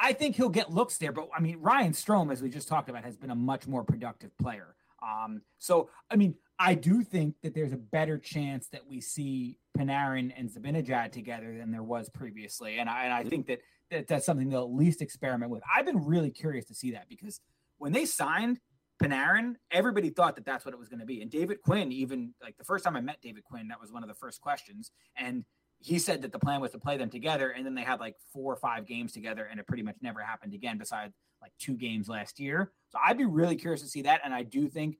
I think he'll get looks there, but I mean, Ryan Strome, as we just talked about, has been a much more productive player. Um, so I mean, I do think that there's a better chance that we see Panarin and Zibanejad together than there was previously, and I, and I mm-hmm. think that, that that's something they'll at least experiment with. I've been really curious to see that because when they signed Panarin, everybody thought that that's what it was going to be, and David Quinn, even like the first time I met David Quinn, that was one of the first questions, and he said that the plan was to play them together and then they had like four or five games together and it pretty much never happened again besides like two games last year. So i'd be really curious to see that and i do think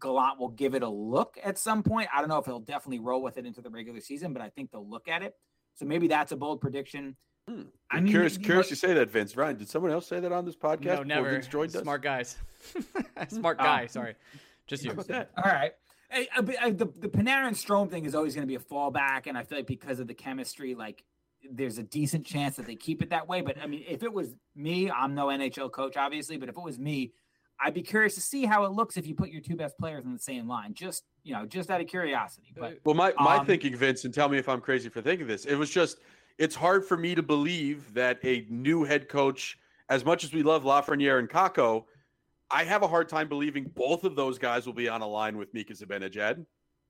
gallant will give it a look at some point i don't know if he'll definitely roll with it into the regular season but i think they'll look at it so maybe that's a bold prediction Hmm. i I'm mean curious, you know, curious you say that, Vince. Ryan, did someone else say that on this podcast? No, never. Vince joined us? Smart guys. Smart Oh. guy. Sorry. Just you. That? all right Hey, uh, but, uh, the, the Panarin Strome thing is always going to be a fallback, and I feel like because of the chemistry, like there's a decent chance that they keep it that way. But I mean, if it was me, I'm no NHL coach, obviously, but if it was me, I'd be curious to see how it looks if you put your two best players in the same line. Just you know, just out of curiosity. But Well, my, my Um, thinking, Vince, and tell me if I'm crazy for thinking this. It was just, it's hard for me to believe that a new head coach, as much as we love Lafreniere and Kakko, I have a hard time believing both of those guys will be on a line with Mika Zibanejad.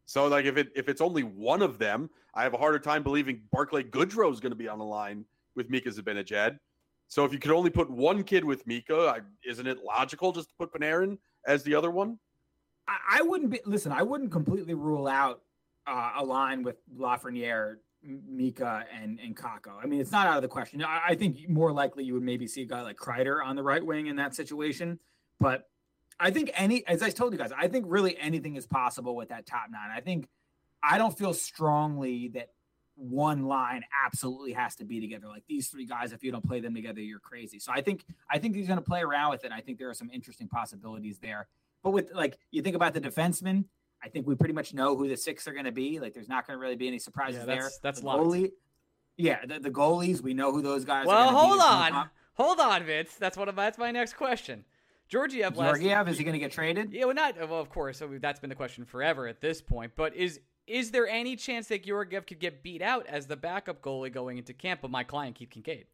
So, like, if it if it's only one of them, I have a harder time believing Barclay Goodrow is going to be on a line with Mika Zibanejad. So, if you could only put one kid with Mika, I, isn't it logical just to put Panarin as the other one? I, I wouldn't be listen. I wouldn't completely rule out uh, a line with Lafreniere, Mika, and and Kakko. I mean, it's not out of the question. I, I think more likely you would maybe see a guy like Kreider on the right wing in that situation. But I think any, as I told you guys, I think really anything is possible with that top nine. I think I don't feel strongly that one line absolutely has to be together. Like these three guys, if you don't play them together, you're crazy. So I think I think he's going to play around with it. I think there are some interesting possibilities there. But with like you think about the defensemen, I think we pretty much know who the six are going to be. Like there's not going to really be any surprises Yeah, there. that's- that's the locked. goalie. Yeah, the, the goalies, we know who those guys Well, are. gonna be. hold on. Hold on, Vince. That's one what that's my next question. Georgiev last Georgiev, is he going to get traded? Yeah, well, not well, of course. So that's been the question forever at this point. But is is there any chance that Georgiev could get beat out as the backup goalie going into camp of my client Keith Kinkaid?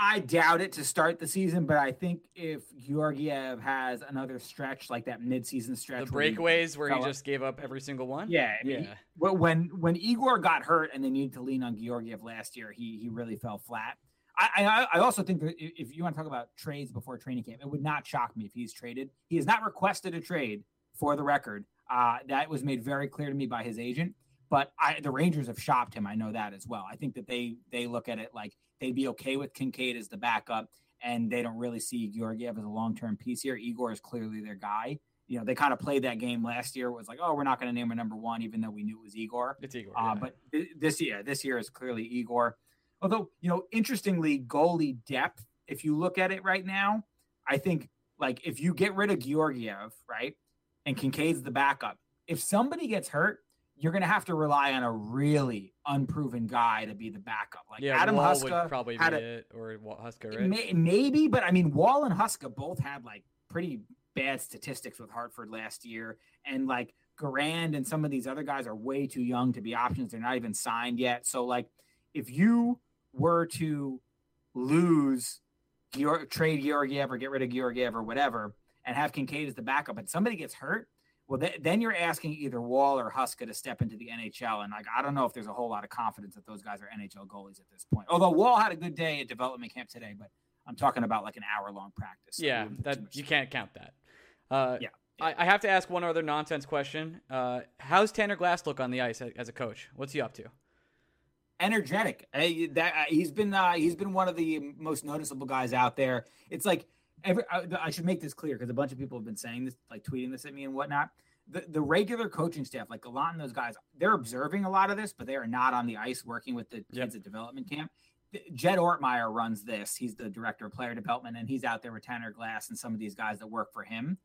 I doubt it to start the season, but I think if Georgiev has another stretch like that midseason stretch, The where he breakaways where he just gave up every single one. Yeah, I mean, yeah. When when Igor got hurt and they needed to lean on Georgiev last year, he he really fell flat. I I, I also think that if you want to talk about trades before training camp, it would not shock me if he's traded. He has not requested a trade for the record. Uh, that was made very clear to me by his agent. But I, the Rangers have shopped him. I know that as well. I think that they they look at it like they'd be okay with Kinkaid as the backup, and they don't really see Georgiev as a long term piece here. Igor is clearly their guy. You know, they kind of played that game last year. Was like, oh, we're not going to name a number one, even though we knew it was Igor. It's Igor. Uh, yeah. but th- this year, this year is clearly Igor. Although, you know, interestingly, goalie depth, if you look at it right now, I think like if you get rid of Georgiev, right, and Kinkaid's the backup, if somebody gets hurt, you're going to have to rely on a really unproven guy to be the backup. Like yeah, Adam Wall Huska would probably had a, it, or Huska, right? may, maybe, but I mean, Wall and Huska both had like pretty bad statistics with Hartford last year, and like Garand and some of these other guys are way too young to be options. They're not even signed yet. So like, if you were to lose Georg, trade Georgiev or get rid of Georgiev or whatever, and have Kinkaid as the backup, and somebody gets hurt, well, th- then you're asking either Wall or Huska to step into the NHL, and like I don't know if there's a whole lot of confidence that those guys are NHL goalies at this point. Although Wall had a good day at development camp today, but I'm talking about like an hour long practice. so yeah, that you can't count that. Uh, Yeah. I, I have to ask one other nonsense question. Uh, how's Tanner Glass look on the ice as a coach? What's he up to? energetic. Hey, that uh, he's been uh, he's been one of the most noticeable guys out there. It's like every I, I should make this clear because a bunch of people have been saying this, like tweeting this at me and whatnot. The the regular coaching staff, like a lot of those guys, they're observing a lot of this, but they are not on the ice working with the Yep. kids at development camp. Jed Ortmeyer runs this. He's the director of player development, and he's out there with Tanner Glass and some of these guys that work for him.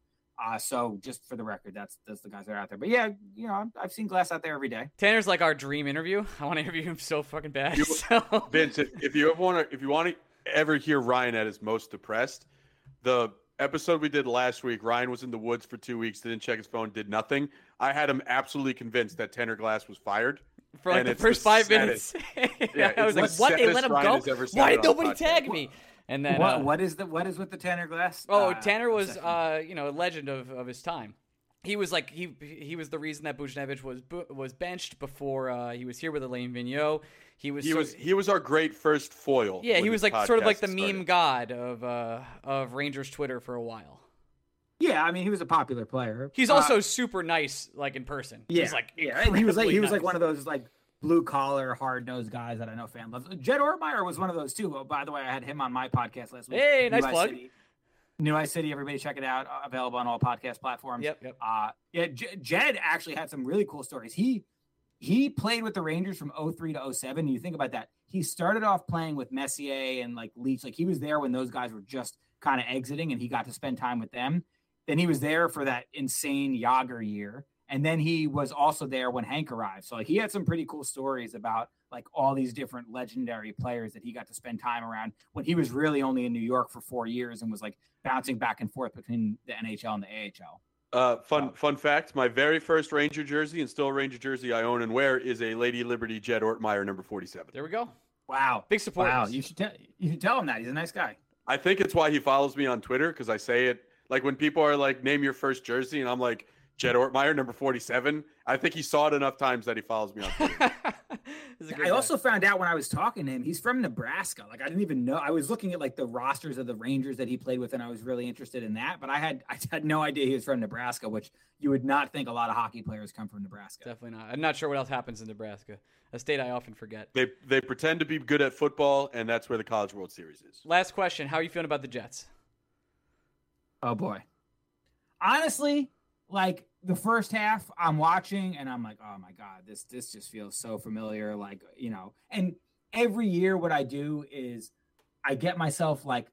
Uh, so just for the record, that's that's the guys that are out there. But yeah, you know, I've seen Glass out there every day. Tanner's like our dream interview. I want to interview him so fucking bad. You- so- Vince, if, if you ever want to, if you want to ever hear Ryan at his most depressed, the episode we did last week, Ryan was in the woods for two weeks, didn't check his phone, did nothing. I had him absolutely convinced that Tanner Glass was fired. for like and the first the five saddest- minutes. Yeah, I was like, the "What? They let him Ryan go? has ever said Why did nobody tag me?" And then, what uh, what is the what is with the Tanner Glass? oh, Uh, Tanner was, uh, you know, a legend of, of his time. He was like he he was the reason that Buchnevich was was benched before uh, he was here with Alain Vigneault. He was He sort- was he was our great first foil. yeah he was like sort of like the podcast meme god of uh, of Rangers Twitter for a while. yeah, I mean he was a popular player. He's Uh, also super nice, like in person. yeah, He's like yeah, he was like he was like one of those like blue collar, hard nosed guys that I know fan loves. Jed Ortmeyer was one of those too. Oh, by the way, I had him on my podcast last week. Hey, nice New Ice plug. City. New Ice City, everybody check it out. Uh, available on all podcast platforms. Yep, yep. Uh, yeah, J- Jed actually had some really cool stories. He he played with the Rangers from 03 to 07. You think about that. He started off playing with Messier and like Leetch. Like he was there when those guys were just kind of exiting and he got to spend time with them. Then he was there for that insane Jagr year. And then he was also there when Hank arrived. So like he had some pretty cool stories about like all these different legendary players that he got to spend time around when he was really only in New York for four years and was like bouncing back and forth between the NHL and the AHL. Uh, fun fun fact: my very first Ranger jersey and still a Ranger jersey I own and wear is a Lady Liberty Jed Ortmeyer number forty-seven. There we go. Wow. Big support. Wow. You should tell you should tell him that. He's a nice guy. I think it's why he follows me on Twitter because I say it like when people are like, "Name your first jersey," and I'm like, "Jed Ortmeyer, number 47." I think he saw it enough times that he follows me on Twitter. This is a great I guy. also found out when I was talking to him, he's from Nebraska. Like I didn't even know. I was looking at like the rosters of the Rangers that he played with, and I was really interested in that. But I had I had no idea he was from Nebraska, which you would not think a lot of hockey players come from Nebraska. definitely not. I'm not sure what else happens in Nebraska, a state I often forget. they they pretend to be good at football, and that's where the College World Series is. Last question: How are you feeling about the Jets? Oh boy. Honestly, like the first half, I'm watching and I'm like, oh my god, this this just feels so familiar. Like you know, and every year what I do is I get myself like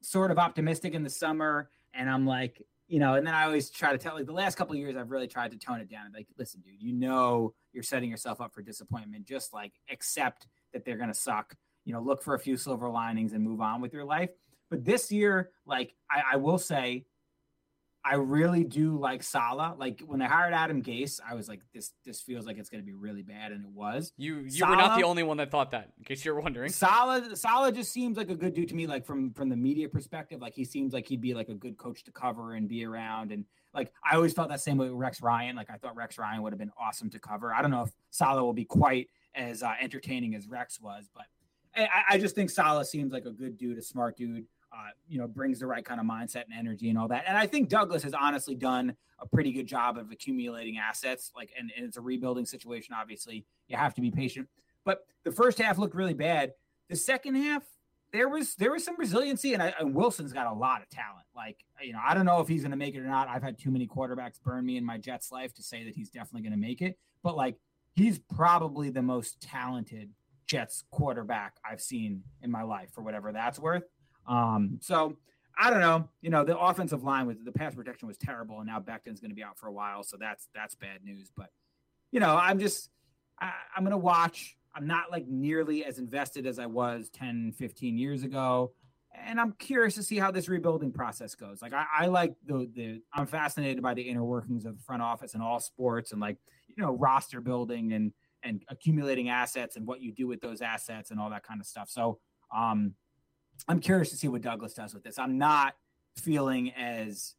sort of optimistic in the summer, and I'm like, you know, and then I always try to tell like the last couple years I've really tried to tone it down. Like, listen, dude, you know you're setting yourself up for disappointment. Just like accept that they're gonna suck. You know, look for a few silver linings and move on with your life. But this year, like I, I will say, I really do like Saleh. Like when they hired Adam Gase, I was like, this this feels like it's going to be really bad, and it was. You you were not the only one that thought that. In case you're wondering. Saleh Saleh just seems like a good dude to me. Like from from the media perspective, like he seems like he'd be like a good coach to cover and be around. And like I always felt that same way with Rex Ryan. Like I thought Rex Ryan would have been awesome to cover. I don't know if Saleh will be quite as uh, entertaining as Rex was, but I, I just think Saleh seems like a good dude, a smart dude. Uh, you know, brings the right kind of mindset and energy and all that. And I think Douglas has honestly done a pretty good job of accumulating assets. Like, and, and it's a rebuilding situation. Obviously, you have to be patient. But the first half looked really bad. The second half, there was there was some resiliency, and, I, and Wilson's got a lot of talent. Like, you know, I don't know if he's going to make it or not. I've had too many quarterbacks burn me in my Jets life to say that he's definitely going to make it. But like, he's probably the most talented Jets quarterback I've seen in my life, for whatever that's worth. Um, so I don't know. You know, the offensive line with the pass protection was terrible, and now Becton's going to be out for a while, so that's that's bad news. But you know, I'm just I, I'm gonna watch. I'm not like nearly as invested as I was 10, 15 years ago. And I'm curious to see how this rebuilding process goes. Like I, I like the the I'm fascinated by the inner workings of the front office in all sports and like, you know, roster building and and accumulating assets and what you do with those assets and all that kind of stuff. So um I'm curious to see what Douglas does with this. I'm not feeling as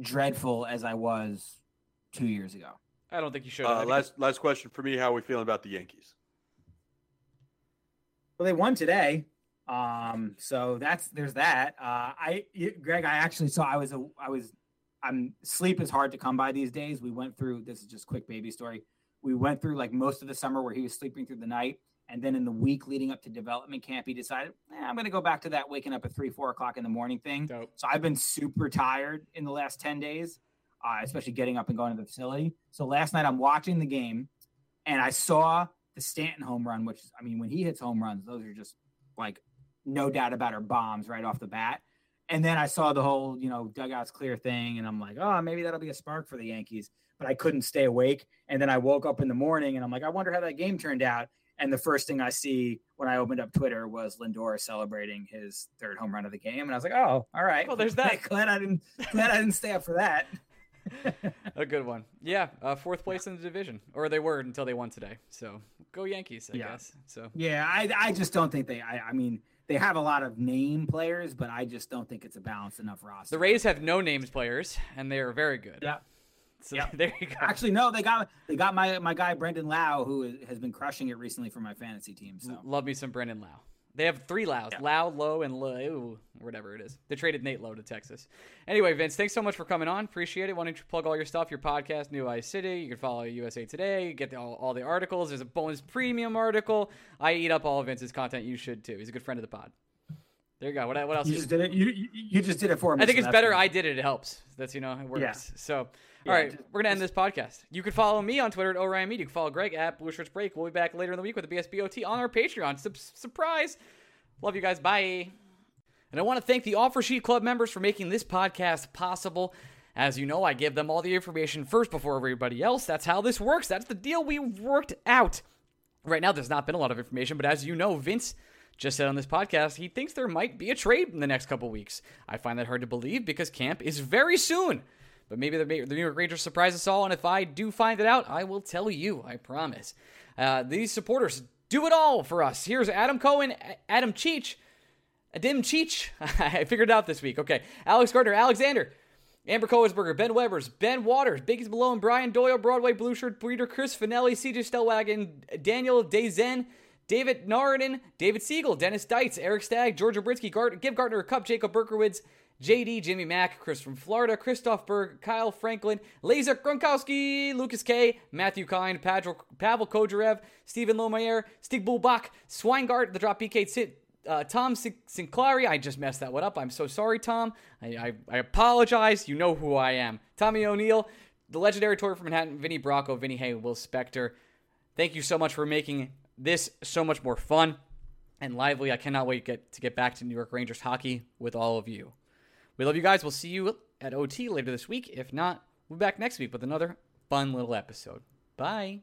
dreadful as I was two years ago. I don't think you should. Uh, last last question for me: How are we feeling about the Yankees? Well, they won today, um, so that's there's that. Uh, I, Greg, I actually saw. I was a, I was, I'm sleep is hard to come by these days. We went through. This is just quick baby story. We went through like most of the summer where he was sleeping through the night, and then in the week leading up to development camp, he decided, eh, I'm going to go back to that waking up at three, four o'clock in the morning thing. Dope. So I've been super tired in the last 10 days, uh, especially getting up and going to the facility. So last night I'm watching the game and I saw the Stanton home run, which I mean, when he hits home runs, those are just like no doubt about it, bombs right off the bat. And then I saw the whole, you know, dugouts clear thing, and I'm like, oh, maybe that'll be a spark for the Yankees. But I couldn't stay awake. And then I woke up in the morning and I'm like, I wonder how that game turned out. And the first thing I see when I opened up Twitter was Lindor celebrating his third home run of the game, and I was like, "Oh, all right. Well, there's that. glad I didn't. Glad I didn't stay up for that. a good one. Yeah, uh, fourth place in the division, or they were until they won today. So go Yankees, I Yeah. guess. So Yeah, I, I just don't think they. I, I mean, they have a lot of name players, but I just don't think it's a balanced enough roster. the Rays have no names players, and they are very good. Yeah. So Yeah. there you go. Actually, no, they got they got my my guy Brandon Lowe, who is- has been crushing it recently for my fantasy team. So Love me some Brandon Lowe. They have three Laus: Yeah. Lau, Low, and Low, whatever it is. They traded Nate Lowe to Texas. Anyway, Vince, thanks so much for coming on. Appreciate it. Why don't you plug all your stuff, your podcast, New Ice City? You can follow USA Today. Get the, all, all the articles. There's a bonus premium article. I eat up all of Vince's content. You should too. He's a good friend of the pod. There you go. What, what else? you just did it. You you, just did it for me. I think so it's better. good. I did it. It helps. That's you know it works. Yeah. So all Yeah, right, just- we're gonna end this podcast. You can follow me on Twitter at Orion Media. You can follow Greg at Blue Shirts Break. We'll be back later in the week with the BSBOT on our Patreon. Sup- surprise! Love you guys. Bye. And I want to thank the Offer Sheet Club members for making this podcast possible. As you know, I give them all the information first before everybody else. That's how this works. That's the deal we worked out. Right now, there's not been a lot of information, but as you know, Vince just said on this podcast he thinks there might be a trade in the next couple weeks. I find that hard to believe because camp is very soon. But maybe the, the New York Rangers surprise us all, and if I do find it out, I will tell you. I promise. Uh, these supporters do it all for us. Here's Adam Cohen, Adam Cheech, Adim Cheech. I figured it out this week. Okay, Alex Gardner, Alexander. Amber Coesberger, Ben Webbers, Ben Waters, Biggs Malone, Brian Doyle, Broadway Blue Shirt Breeder, Chris Finelli, CJ Stellwagen, Daniel Dazen, David Narden, David Siegel, Dennis Deitz, Eric Stagg, George Britsky, Gart- Give Gardner a Cup, Jacob Berkowitz, JD, Jimmy Mack, Chris from Florida, Christoph Berg, Kyle Franklin, Laser Gronkowski, Lucas K, Matthew Kind, Pavel, Pavel Kojarev, Stephen Lomayer, Stig Bulbach, Swingart, the Drop BK Sit, uh, Tom Sin- Sinclairi, I just messed that one up. I'm so sorry, Tom. I, I, I apologize. You know who I am. Tommy O'Neill, the legendary tour from Manhattan, Vinny Bracco, Vinny Hay, Will Spector. Thank you so much for making this so much more fun and lively. I cannot wait get, to get back to New York Rangers hockey with all of you. We love you guys. We'll see you at OT later this week. If not, we'll be back next week with another fun little episode. Bye.